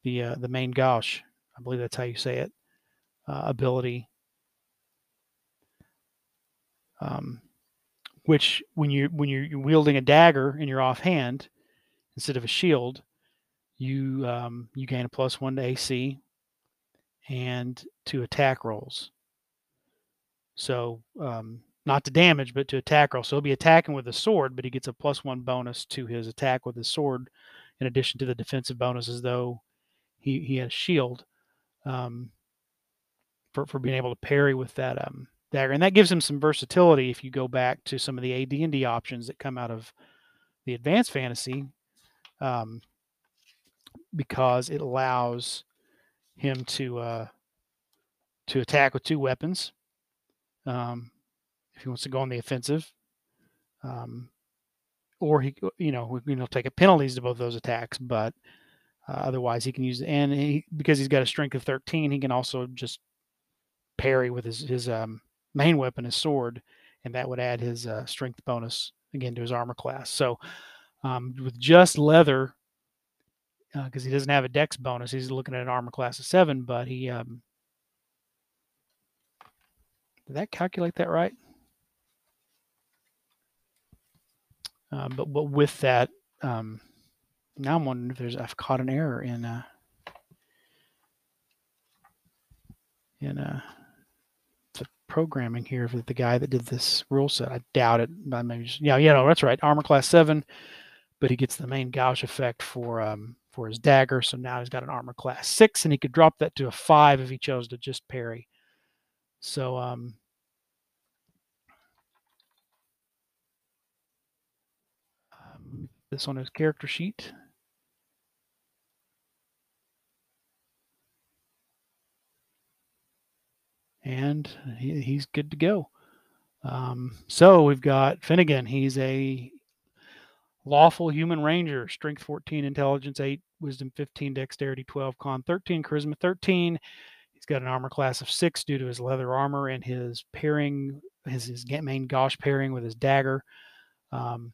the uh, the main gauche, I believe that's how you say it. Uh, ability, um, which when you when you're wielding a dagger in your offhand instead of a shield, you um, you gain a plus one to AC and to attack rolls. So um, not to damage, but to attack roll. So he'll be attacking with a sword, but he gets a plus one bonus to his attack with his sword, in addition to the defensive bonuses, though he he has shield um, for for being able to parry with that um, dagger, and that gives him some versatility. If you go back to some of the AD and D options that come out of the advanced fantasy, um, because it allows him to uh, to attack with two weapons. Um, if he wants to go on the offensive, um, or he, you know, you know, take a penalties to both those attacks. But uh, otherwise, he can use and he, because he's got a strength of 13, he can also just parry with his his um, main weapon, his sword, and that would add his uh, strength bonus again to his armor class. So um, with just leather, because uh, he doesn't have a dex bonus, he's looking at an armor class of seven. But he um, did that calculate that right? Uh, but but with that, um, now I'm wondering if there's I've caught an error in uh, in uh, the programming here for the guy that did this rule set. I doubt it. But maybe just, yeah, yeah, no, that's right. Armor class seven, but he gets the main gauche effect for um, for his dagger. So now he's got an armor class six, and he could drop that to a five if he chose to just parry. So um, this on his character sheet. And he, he's good to go. Um, so we've got Finnegan. He's a lawful human ranger, strength 14, intelligence 8, wisdom 15, dexterity 12, con 13, charisma 13. He's got an armor class of 6 due to his leather armor and his pairing, his, his main gauche pairing with his dagger. Um,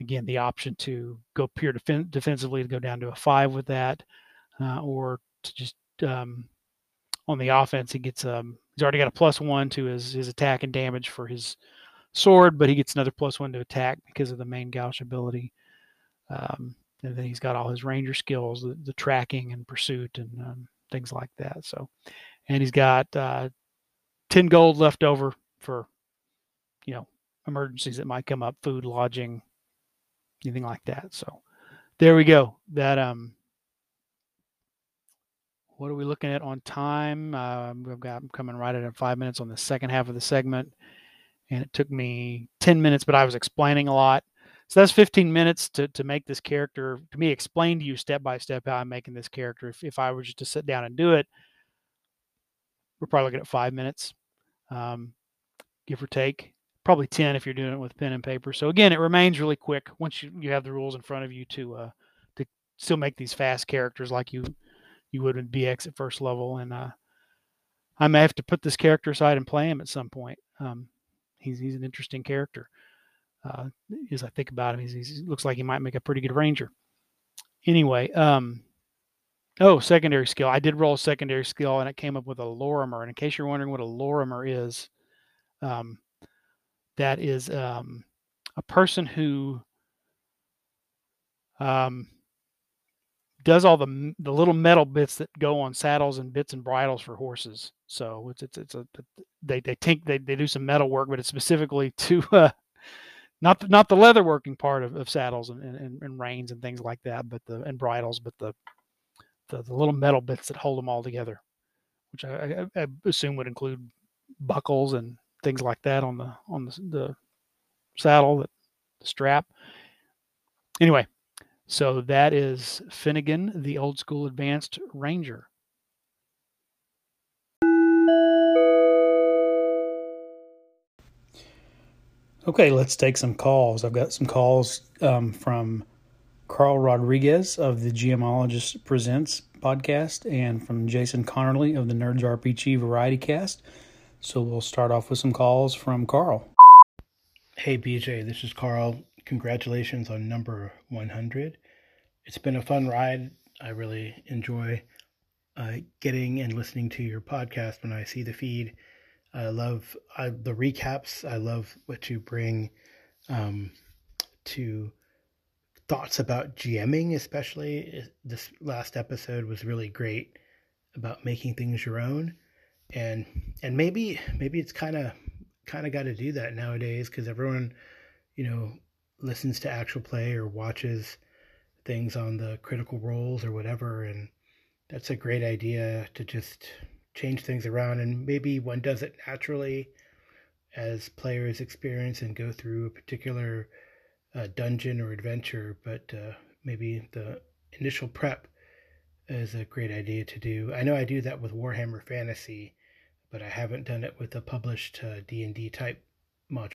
again, the option to go pure defen- defensively to go down to a five with that, uh, or to just um, on the offense, he gets um, he's already got a plus one to his his attack and damage for his sword, but he gets another plus one to attack because of the main gauche ability. Um, and then he's got all his ranger skills, the, the tracking and pursuit and um, things like that. So, and he's got uh, ten gold left over for you know emergencies that might come up, food, lodging, anything like that. So there we go. That um what are we looking at on time? Uh, we've got I'm coming right at five minutes on the second half of the segment, and it took me ten minutes, but I was explaining a lot. So that's 15 minutes to to make this character to me explain to you step by step how I'm making this character. If if I were just to sit down and do it, we're probably looking at five minutes, um, give or take. Probably 10 if you're doing it with pen and paper. So again, it remains really quick once you, you have the rules in front of you to uh, to still make these fast characters like you you would in BX at first level. And uh, I may have to put this character aside and play him at some point. Um, he's he's an interesting character. Uh, as I think about him, he's, he looks like he might make a pretty good ranger. Anyway, um, oh, secondary skill. I did roll a secondary skill, and it came up with a Lorimer. And in case you're wondering what a Lorimer is, um, that is um, a person who um, does all the the little metal bits that go on saddles and bits and bridles for horses. So it's it's it's a they they think they, they do some metal work, but it's specifically to *laughs* uh, not the, not the leather working part of, of saddles and, and, and reins and things like that, but the and bridles, but the the, the little metal bits that hold them all together, which I, I, I assume would include buckles and things like that on the on the, the saddle, the, strap. Anyway, so that is Finnegan, the old school advanced ranger. Okay, let's take some calls. I've got some calls um, from Karl Rodriguez of the Gemologist Presents podcast and from Jason Connerly of the Nerds RPG Variety Cast. So we'll start off with some calls from Karl. Hey BJ, this is Karl. Congratulations on number 100. It's been a fun ride. I really enjoy uh, getting and listening to your podcast when I see the feed. I love I, the recaps. I love what you bring um, to thoughts about GMing, especially. This last episode was really great about making things your own, and and maybe maybe it's kind of kind of got to do that nowadays because everyone, you know, listens to actual play or watches things on the critical roles or whatever, and that's a great idea to just change things around, and maybe one does it naturally as players experience and go through a particular uh, dungeon or adventure, but uh, maybe the initial prep is a great idea to do. I know I do that with Warhammer Fantasy, but I haven't done it with a published uh, D&D type module.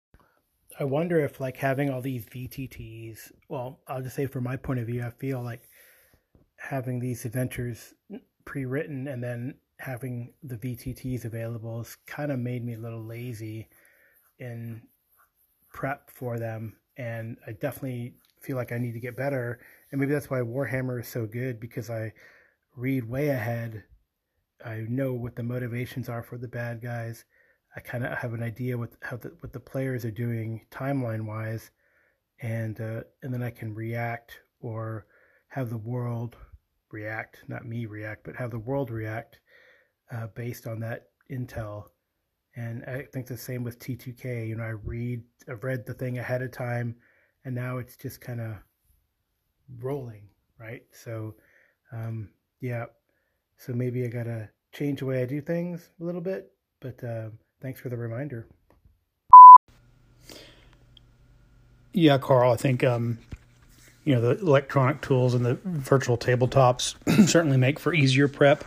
I wonder if like having all these VTTs, well, I'll just say from my point of view, I feel like having these adventures pre-written and then having the VTTs available has kind of made me a little lazy in prep for them. And I definitely feel like I need to get better. And maybe that's why Warhammer is so good because I read way ahead. I know what the motivations are for the bad guys. I kind of have an idea what how the, what the players are doing timeline wise, and uh, and then I can react or have the world react, not me react, but have the world react uh, based on that intel. And I think the same with T2K. You know, I read, I've read the thing ahead of time, and now it's just kind of rolling, right? So, um, yeah. So maybe I gotta change the way I do things a little bit. But uh, thanks for the reminder. Yeah, Karl. I think um, you know the electronic tools and the virtual tabletops *clears throat* certainly make for easier prep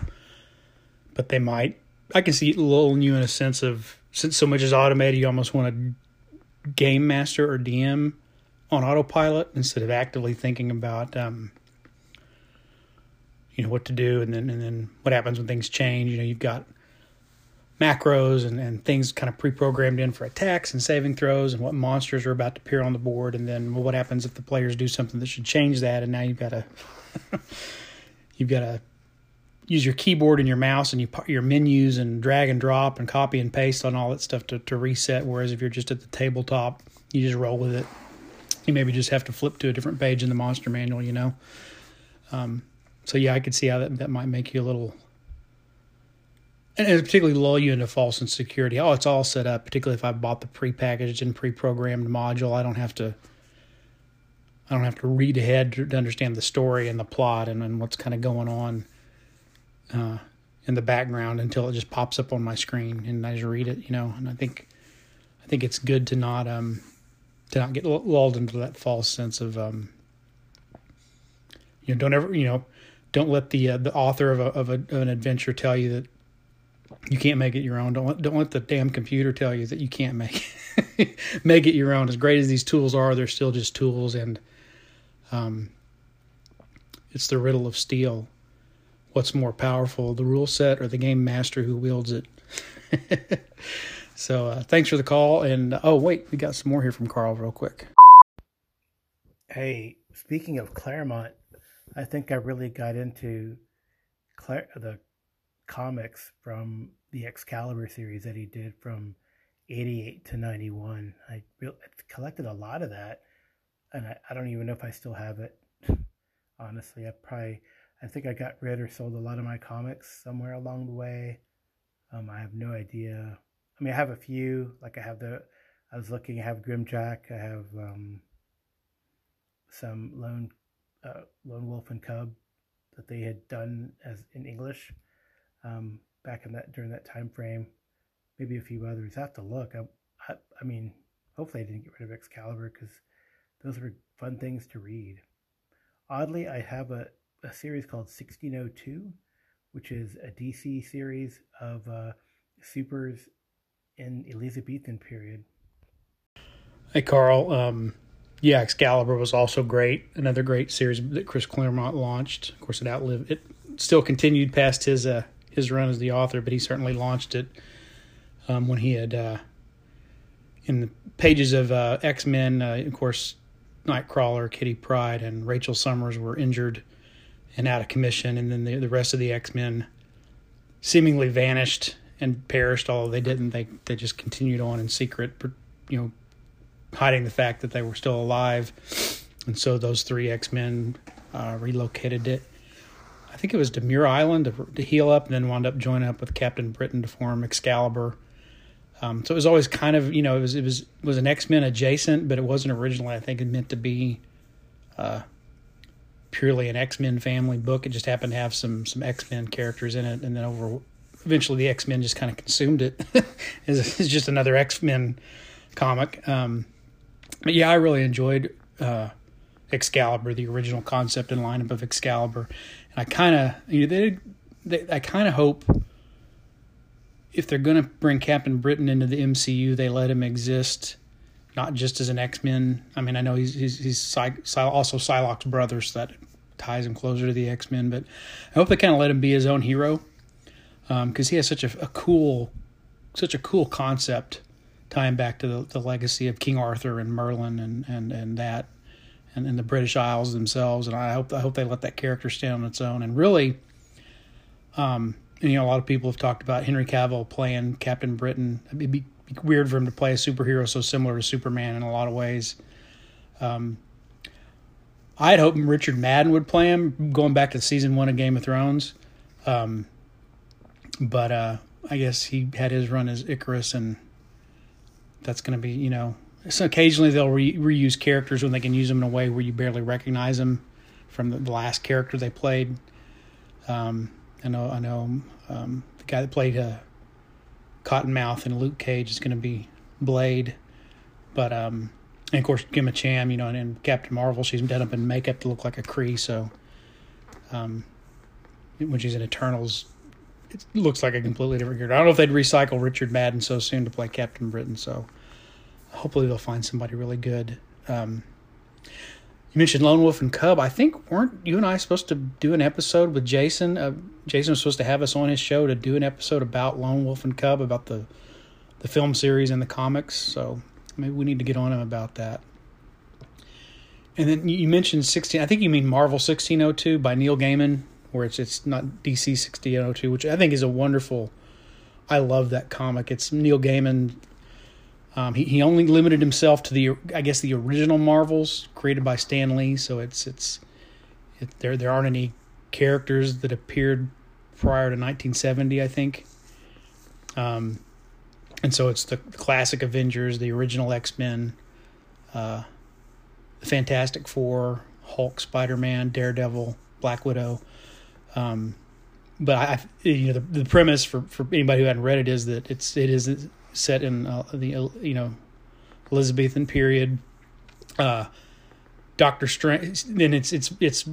but they might. I can see lulling you in a sense of since so much is automated, you almost want a game master or DM on autopilot instead of actively thinking about um, you know what to do and then and then what happens when things change. You know, you've got macros and, and things kind of pre-programmed in for attacks and saving throws and what monsters are about to appear on the board and then well, what happens if the players do something that should change that and now you've got to *laughs* you've got to use your keyboard and your mouse and you your menus and drag and drop and copy and paste on all that stuff to, to reset. Whereas if you're just at the tabletop, you just roll with it. You maybe just have to flip to a different page in the monster manual, you know. Um, so yeah, I could see how that that might make you a little, and particularly lull you into false insecurity. Oh, it's all set up. Particularly if I bought the prepackaged and pre-programmed module, I don't have to. I don't have to read ahead to understand the story and the plot and, and what's kind of going on uh, in the background until it just pops up on my screen and I just read it, you know. And I think I think it's good to not um to not get lulled into that false sense of um you know don't ever you know don't let the uh, the author of a, of, a, of an adventure tell you that you can't make it your own. Don't let, don't let the damn computer tell you that you can't make it. *laughs* make it your own. As great as these tools are, they're still just tools, and um, it's the riddle of steel. What's more powerful, the rule set or the game master who wields it? *laughs* so, uh, thanks for the call. And oh, wait, we got some more here from Karl, real quick. Hey, speaking of Claremont, I think I really got into the comics from the Excalibur series that he did from 88 to 91. I collected a lot of that, and I, I don't even know if I still have it. *laughs* Honestly, I probably, I think I got rid or sold a lot of my comics somewhere along the way. Um, I have no idea. I mean, I have a few. Like I have the, I was looking. I have Grimjack. I have um, some Lone, uh, Lone Wolf and Cub that they had done as in English um, back in that during that time frame. Maybe a few others. I have to look. I, I, I mean, hopefully I didn't get rid of Excalibur because those were fun things to read. Oddly, I have a, a series called 1602, which is a DC series of uh, supers in Elizabethan period. Hey, Karl. Um, yeah, Excalibur was also great. Another great series that Chris Claremont launched. Of course, it outlived it. Still continued past his uh, his run as the author, but he certainly launched it um, when he had uh, in the pages of uh, X Men. Uh, of course, Nightcrawler, Kitty Pryde, and Rachel Summers were injured and out of commission, and then the, the rest of the X Men seemingly vanished and perished. Although they didn't, they they just continued on in secret, you know, hiding the fact that they were still alive. And so those three X Men uh, relocated it. I think it was Muir Island to, to, heal up, and then wound up joining up with Captain Britain to form Excalibur. Um, so it was always kind of you know it was it was was an X Men adjacent, but it wasn't originally. I think it meant to be uh, purely an X Men family book. It just happened to have some some X Men characters in it, and then over eventually the X Men just kind of consumed it. *laughs* it's, it's just another X Men comic. Um, but yeah, I really enjoyed uh, Excalibur, the original concept and lineup of Excalibur, and I kind of you know they, they I kind of hope if they're going to bring Captain Britain into the MCU, they let him exist, not just as an X Men. I mean, I know he's he's, he's also Psylocke's brother, so that ties him closer to the X Men. But I hope they kind of let him be his own hero because um, he has such a, a, cool, such a cool concept, tying back to the, the legacy of King Arthur and Merlin and and and that. And, and the British Isles themselves, and I hope I hope they let that character stand on its own. And really, um, you know, a lot of people have talked about Henry Cavill playing Captain Britain. It'd be weird for him to play a superhero so similar to Superman in a lot of ways. Um, I had hoped Richard Madden would play him, going back to season one of Game of Thrones. Um, but uh, I guess he had his run as Ikaris, and that's going to be, you know, so occasionally they'll re- reuse characters when they can use them in a way where you barely recognize them from the, last character they played. Um, I know, I know, um, the guy that played uh, Cottonmouth in Luke Cage is going to be Blade, but um, and of course Gemma Chan, you know, and, and, Captain Marvel, she's done up in makeup to look like a Kree. so when she's in Eternals, it looks like a completely different character. I don't know if they'd recycle Richard Madden so soon to play Captain Britain, so hopefully they'll find somebody really good. Um, you mentioned Lone Wolf and Cub. I think weren't you and I supposed to do an episode with Jason? Uh, Jason was supposed to have us on his show to do an episode about Lone Wolf and Cub, about the the film series and the comics. So maybe we need to get on him about that. And then you mentioned sixteen. I think you mean Marvel sixteen oh two by Neil Gaiman, where it's it's not DC sixteen oh two, which I think is a wonderful. I love that comic. It's Neil Gaiman um, he he only limited himself to the I guess the original Marvels created by Stan Lee. So it's it's it, there there aren't any characters that appeared prior to 1970. I think. Um, and so it's the classic Avengers, the original X Men, uh, the Fantastic Four, Hulk, Spider Man, Daredevil, Black Widow. Um, but I, you know, the, the premise for, for anybody who hadn't read it is that it's it is set in uh, the uh, you know Elizabethan period. Uh, Doctor Strange, and it's it's it's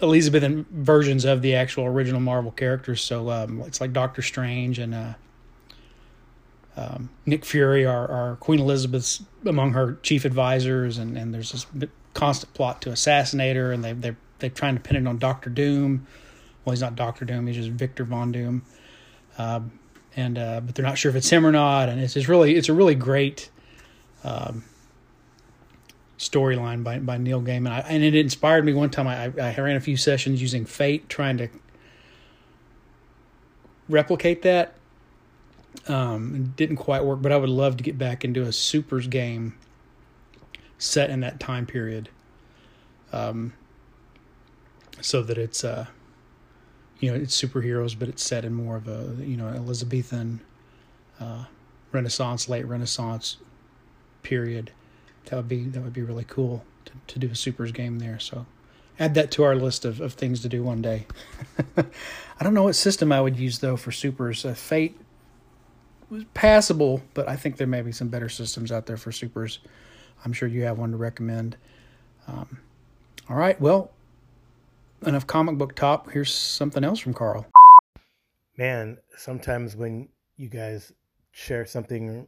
Elizabethan versions of the actual original Marvel characters. So um, it's like Doctor Strange and uh, um, Nick Fury, are, our Queen Elizabeth's among her chief advisors, and, and there's this constant plot to assassinate her, and they they they're trying to pin it on Doctor Doom. Well, he's not Doctor Doom; he's just Victor Von Doom. Um, and uh, but they're not sure if it's him or not, and it's, it's really it's a really great um, storyline by by Neil Gaiman, I, and it inspired me. One time, I, I ran a few sessions using Fate, trying to replicate that. Um, didn't quite work, but I would love to get back into a supers game set in that time period, um, so that it's uh, you know, it's superheroes, but it's set in more of a you know Elizabethan, uh, Renaissance, late Renaissance period. That would be that would be really cool to, to do a supers game there. So add that to our list of, of things to do one day. *laughs* I don't know what system I would use though for supers. Uh, Fate was passable, but I think there may be some better systems out there for supers. I'm sure you have one to recommend. Um, all right, well, enough comic book top. Here's something else from Karl. Man, sometimes when you guys share something,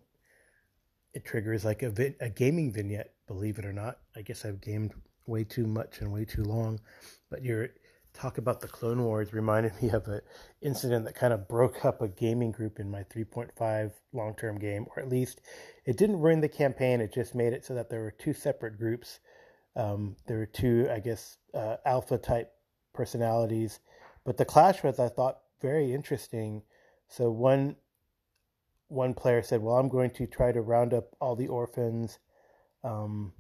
it triggers like a, vi- a gaming vignette. Believe it or not, I guess I've gamed way too much and way too long. But your talk about the Clone Wars reminded me of an incident that kind of broke up a gaming group in my 3.5 long term game, or at least it didn't ruin the campaign. It just made it so that there were two separate groups. Um, there were two, I guess, uh, alpha type personalities, but the clash was, I thought, very interesting. So one one player said, "Well, I'm going to try to round up all the orphans." Um,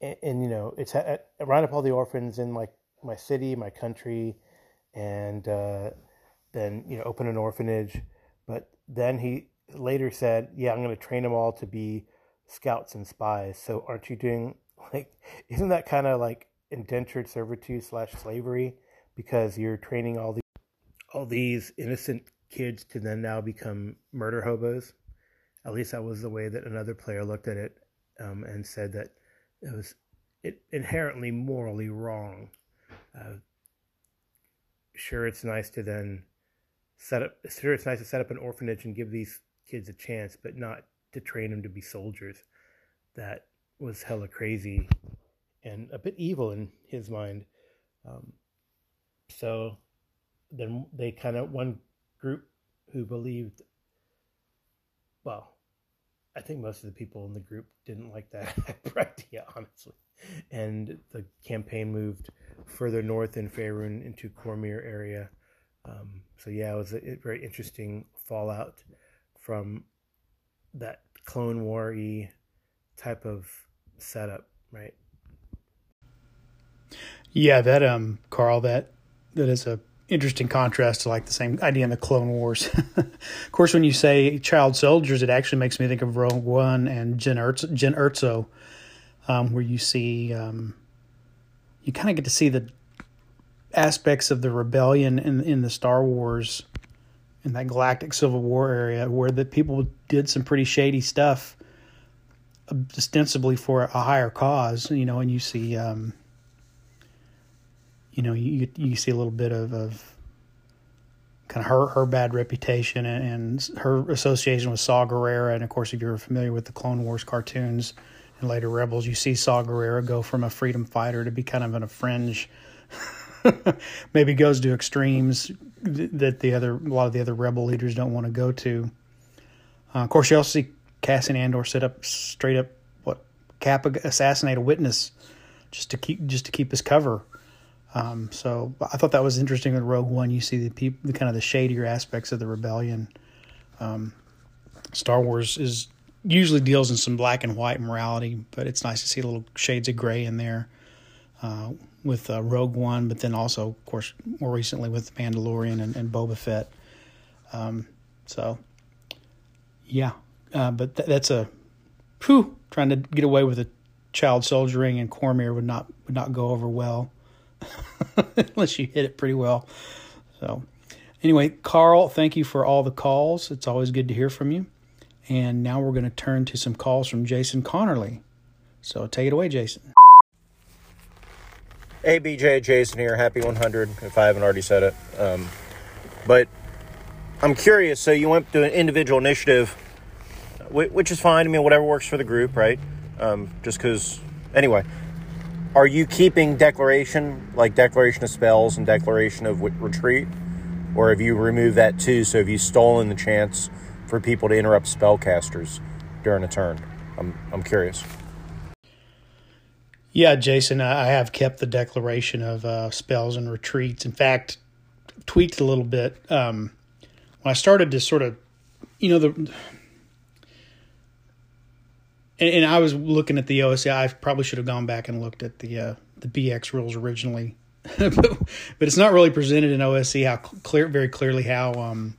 and, and, you know it's uh, round up all the orphans in like my city, my country, and uh, then you know open an orphanage. But then he later said, "Yeah, I'm going to train them all to be scouts and spies." So aren't you doing *laughs* like? Isn't that kind of like indentured servitude slash slavery? Because you're training all these all these innocent kids to then now become murder hobos. At least that was the way that another player looked at it um, and said that it was it inherently morally wrong. Uh, sure, it's nice to then set up. Sure, it's nice to set up an orphanage and give these kids a chance, but not to train them to be soldiers. That was hella crazy and a bit evil in his mind. Um, so then they kind of one group who believed. Well, I think most of the people in the group didn't like that *laughs* idea, honestly. And the campaign moved further north in Faerun into Cormyr area. Um, so yeah, it was a, very interesting fallout from that Clone War type of setup, right? Yeah, that um, Karl, that that is a interesting contrast to like the same idea in the Clone Wars. *laughs* of course, when you say child soldiers, it actually makes me think of Rogue One and Erz- Jyn Erso, um, where you see um, you kind of get to see the aspects of the rebellion in in the Star Wars in that galactic civil war area where the people did some pretty shady stuff ostensibly for a higher cause you know and you see um, you know, you you see a little bit of, of kind of her her bad reputation and, and, her association with Saw Gerrera, and of course, if you're familiar with the Clone Wars cartoons and later Rebels, you see Saw Gerrera go from a freedom fighter to be kind of in a fringe. *laughs* maybe goes to extremes that the other a lot of the other rebel leaders don't want to go to. Uh, of course, you also see Cassian Andor set up straight up what Cap assassinate a witness just to keep just to keep his cover. Um, so I thought that was interesting with Rogue One. You see the the kind of the shadier aspects of the rebellion. Um, Star Wars is usually deals in some black and white morality, but it's nice to see little shades of gray in there uh, with uh, Rogue One, but then also, of course, more recently with Mandalorian and, and Boba Fett. Um, so, yeah, uh, but th- that's a whew, trying to get away with a child soldiering and Cormyr would not would not go over well. *laughs* unless you hit it pretty well. So, anyway, Karl, thank you for all the calls. It's always good to hear from you. And now we're going to turn to some calls from Jason Connerly. So, take it away, Jason. Hey, BJ, Jason here. Happy 100, if I haven't already said it. Um, but I'm curious. So you went to an individual initiative, which is fine. I mean, whatever works for the group, right? Um, just because. Anyway, are you keeping declaration like declaration of spells and declaration of retreat, or have you removed that too? So have you stolen the chance for people to interrupt spellcasters during a turn? I'm I'm curious. Yeah, Jason, I have kept the declaration of uh, spells and retreats. In fact, tweaked a little bit. Um, when I started to sort of, you know, the and, and, I was looking at the OSE. I probably should have gone back and looked at the uh, the BX rules originally, *laughs* but, but, it's not really presented in OSE how clear, very clearly how um,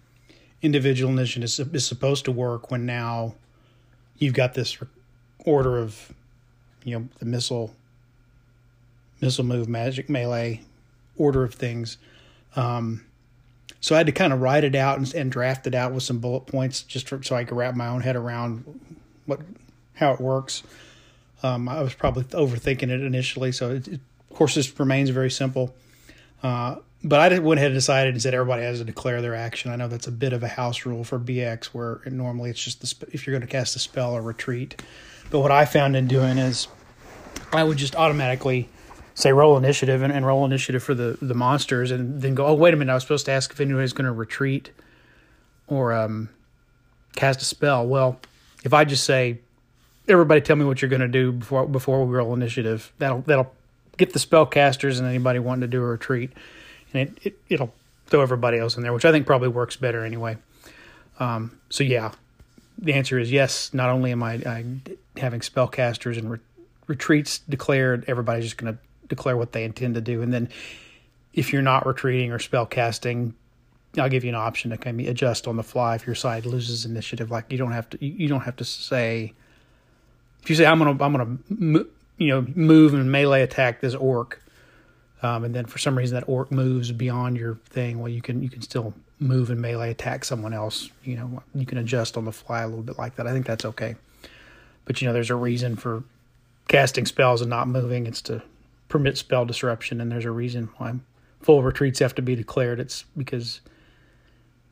individual initiative is, is supposed to work when now you've got this order of, you know, the missile, missile move, magic melee order of things. Um, so I had to kind of write it out and, and draft it out with some bullet points just for, so I could wrap my own head around what how it works. Um, I was probably overthinking it initially, so it, it, of course this remains very simple. Uh, but I went ahead and decided and said everybody has to declare their action. I know that's a bit of a house rule for BX, where normally it's just the, if you're going to cast a spell or retreat. But what I found in doing is I would just automatically say roll initiative and, and roll initiative for the the monsters, and then go. Oh wait a minute, I was supposed to ask if anybody's going to retreat or um, cast a spell. Well, if I just say everybody tell me what you're going to do before before we roll initiative, that'll that'll get the spellcasters and anybody wanting to do a retreat, and it, it it'll throw everybody else in there, which I think probably works better anyway. Um, so yeah, the answer is yes. Not only am I, I having spellcasters and re- retreats declared, everybody's just going to declare what they intend to do. And then if you're not retreating or spellcasting, I'll give you an option to kind of adjust on the fly if your side loses initiative. Like you don't have to you don't have to say if you say I'm gonna I'm gonna you know move and melee attack this orc, um, and then for some reason that orc moves beyond your thing. Well, you can you can still move and melee attack someone else. You know you can adjust on the fly a little bit like that. I think that's okay. But you know there's a reason for casting spells and not moving. It's to permit spell disruption, and there's a reason why full retreats have to be declared. It's because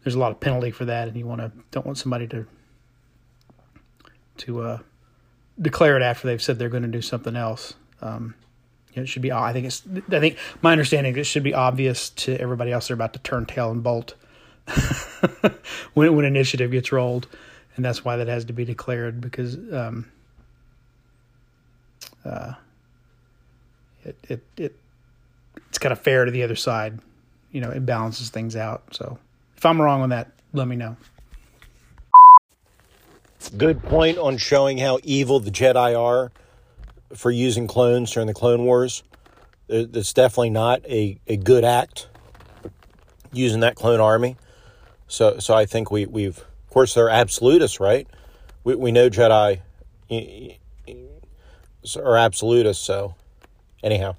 there's a lot of penalty for that, and you want to don't want somebody to to uh, declare it after they've said they're going to do something else. Um, it should be. I think it's. I think my understanding it should be obvious to everybody else they're about to turn tail and bolt *laughs* when when initiative gets rolled, and that's why that has to be declared because. Um, uh, it it, it it's kind of fair to the other side. You know, it balances things out. So if I'm wrong on that, let me know. Good point on showing how evil the Jedi are for using clones during the Clone Wars. It's definitely not a, a good act using that clone army. So so I think we we've of course they're absolutists, right? We we know Jedi are absolutists, so anyhow,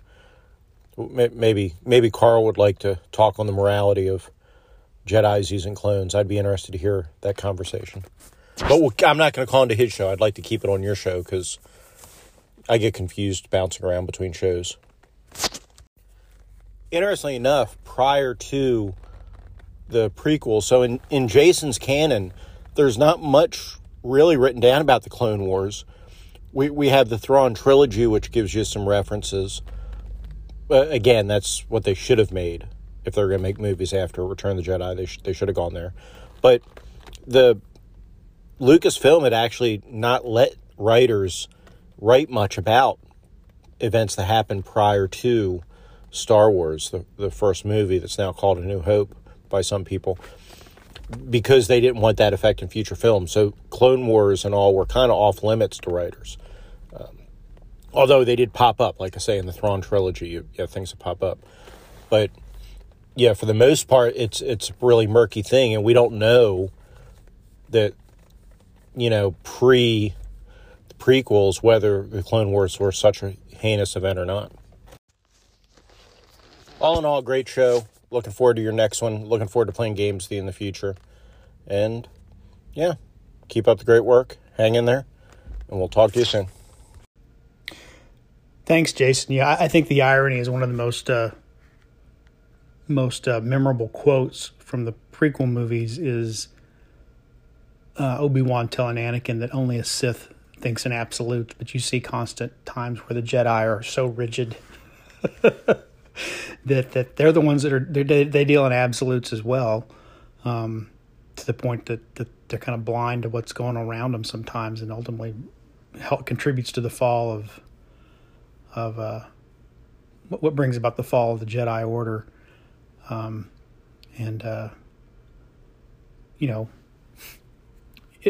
maybe maybe Karl would like to talk on the morality of Jedi's using clones. I'd be interested to hear that conversation. But I'm not going to call into his show. I'd like to keep it on your show because I get confused bouncing around between shows. Interestingly enough, prior to the prequel, so in, in Jason's canon, there's not much really written down about the Clone Wars we we have the Thrawn trilogy, which gives you some references. Again, that's what they should have made if they're going to make movies after Return of the Jedi. They sh- they should have gone there, but the Lucasfilm had actually not let writers write much about events that happened prior to Star Wars, the the first movie that's now called A New Hope by some people because they didn't want that effect in future films. So Clone Wars and all were kind of off limits to writers. Um, although they did pop up, like I say in the Thrawn trilogy, you, you have things that pop up. But yeah, for the most part, it's it's a really murky thing, and we don't know that you know pre prequels whether the Clone Wars were such a heinous event or not. All in all, great show looking forward to your next one. Looking forward to playing games with you in the future. And yeah, keep up the great work. Hang in there, and we'll talk to you soon. Thanks, Jason. Yeah, I think the irony is one of the most uh, most uh, memorable quotes from the prequel movies is uh, Obi Wan telling Anakin that only a Sith thinks in absolutes, but you see constant times where the Jedi are so rigid *laughs* that that they're the ones that are they they deal in absolutes as well, um, to the point that, that they're kind of blind to what's going around them sometimes, and ultimately help contributes to the fall of of uh, what, what brings about the fall of the Jedi Order, um, and uh, you know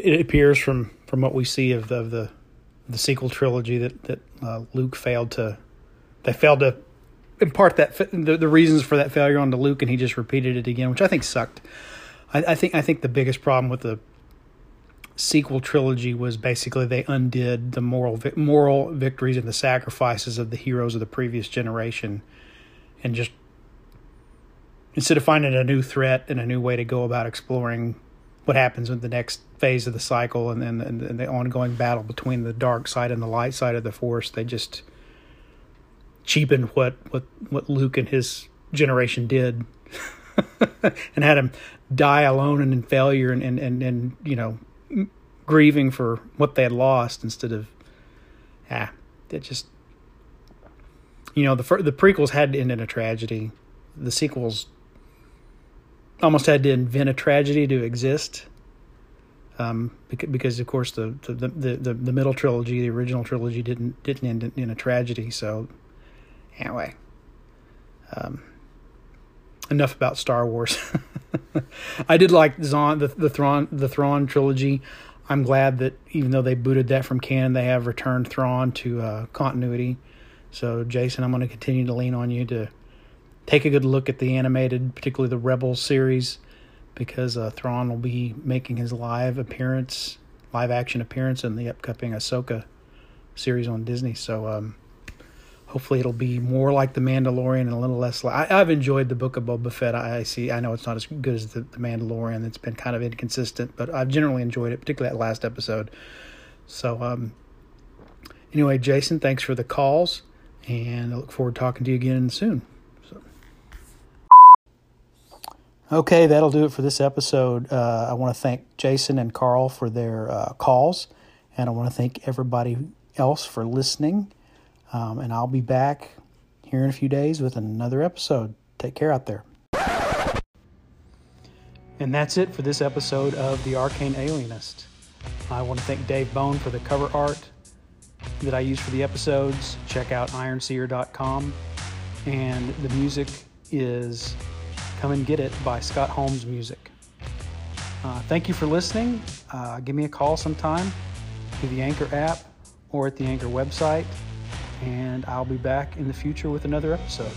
it, appears from from what we see of the of the, the sequel trilogy that that uh, Luke failed to they failed to impart that the, the reasons for that failure onto Luke, and he just repeated it again, which I think sucked. I, I think I think the biggest problem with the sequel trilogy was basically they undid the moral moral victories and the sacrifices of the heroes of the previous generation, and just instead of finding a new threat and a new way to go about exploring what happens in the next phase of the cycle and then and, and the ongoing battle between the dark side and the light side of the force, they just cheapened what what what Luke and his generation did, *laughs* and had him die alone and in failure and and and, and you know grieving for what they had lost instead of ah it just you know the the prequels had to end in a tragedy. The sequels almost had to invent a tragedy to exist um, because, of course the the, the the the middle trilogy the original trilogy didn't didn't end in a tragedy so anyway, um, enough about Star Wars. *laughs* I did like Zahn, the the Thrawn the Thrawn trilogy. I'm glad that even though they booted that from canon, they have returned Thrawn to uh, continuity. So, Jason, I'm going to continue to lean on you to take a good look at the animated, particularly the Rebels series, because uh, Thrawn will be making his live appearance, live action appearance in the upcoming Ahsoka series on Disney. So, um, hopefully it'll be more like the Mandalorian and a little less like I, have enjoyed the Book of Boba Fett. I, I, see. I know it's not as good as the, the Mandalorian. It's been kind of inconsistent, but I've generally enjoyed it, particularly that last episode. So, um, anyway, Jason, thanks for the calls, and I look forward to talking to you again soon. So. Okay, that'll do it for this episode. Uh, I want to thank Jason and Karl for their uh, calls, and I want to thank everybody else for listening. Um, and I'll be back here in a few days with another episode. Take care out there. And that's it for this episode of The Arcane Alienist. I want to thank Dave Bone for the cover art that I use for the episodes. Check out ironseer.com. And the music is Come and Get It by Scott Holmes Music. Uh, thank you for listening. Uh, give me a call sometime through the Anchor app or at the Anchor website and I'll be back in the future with another episode.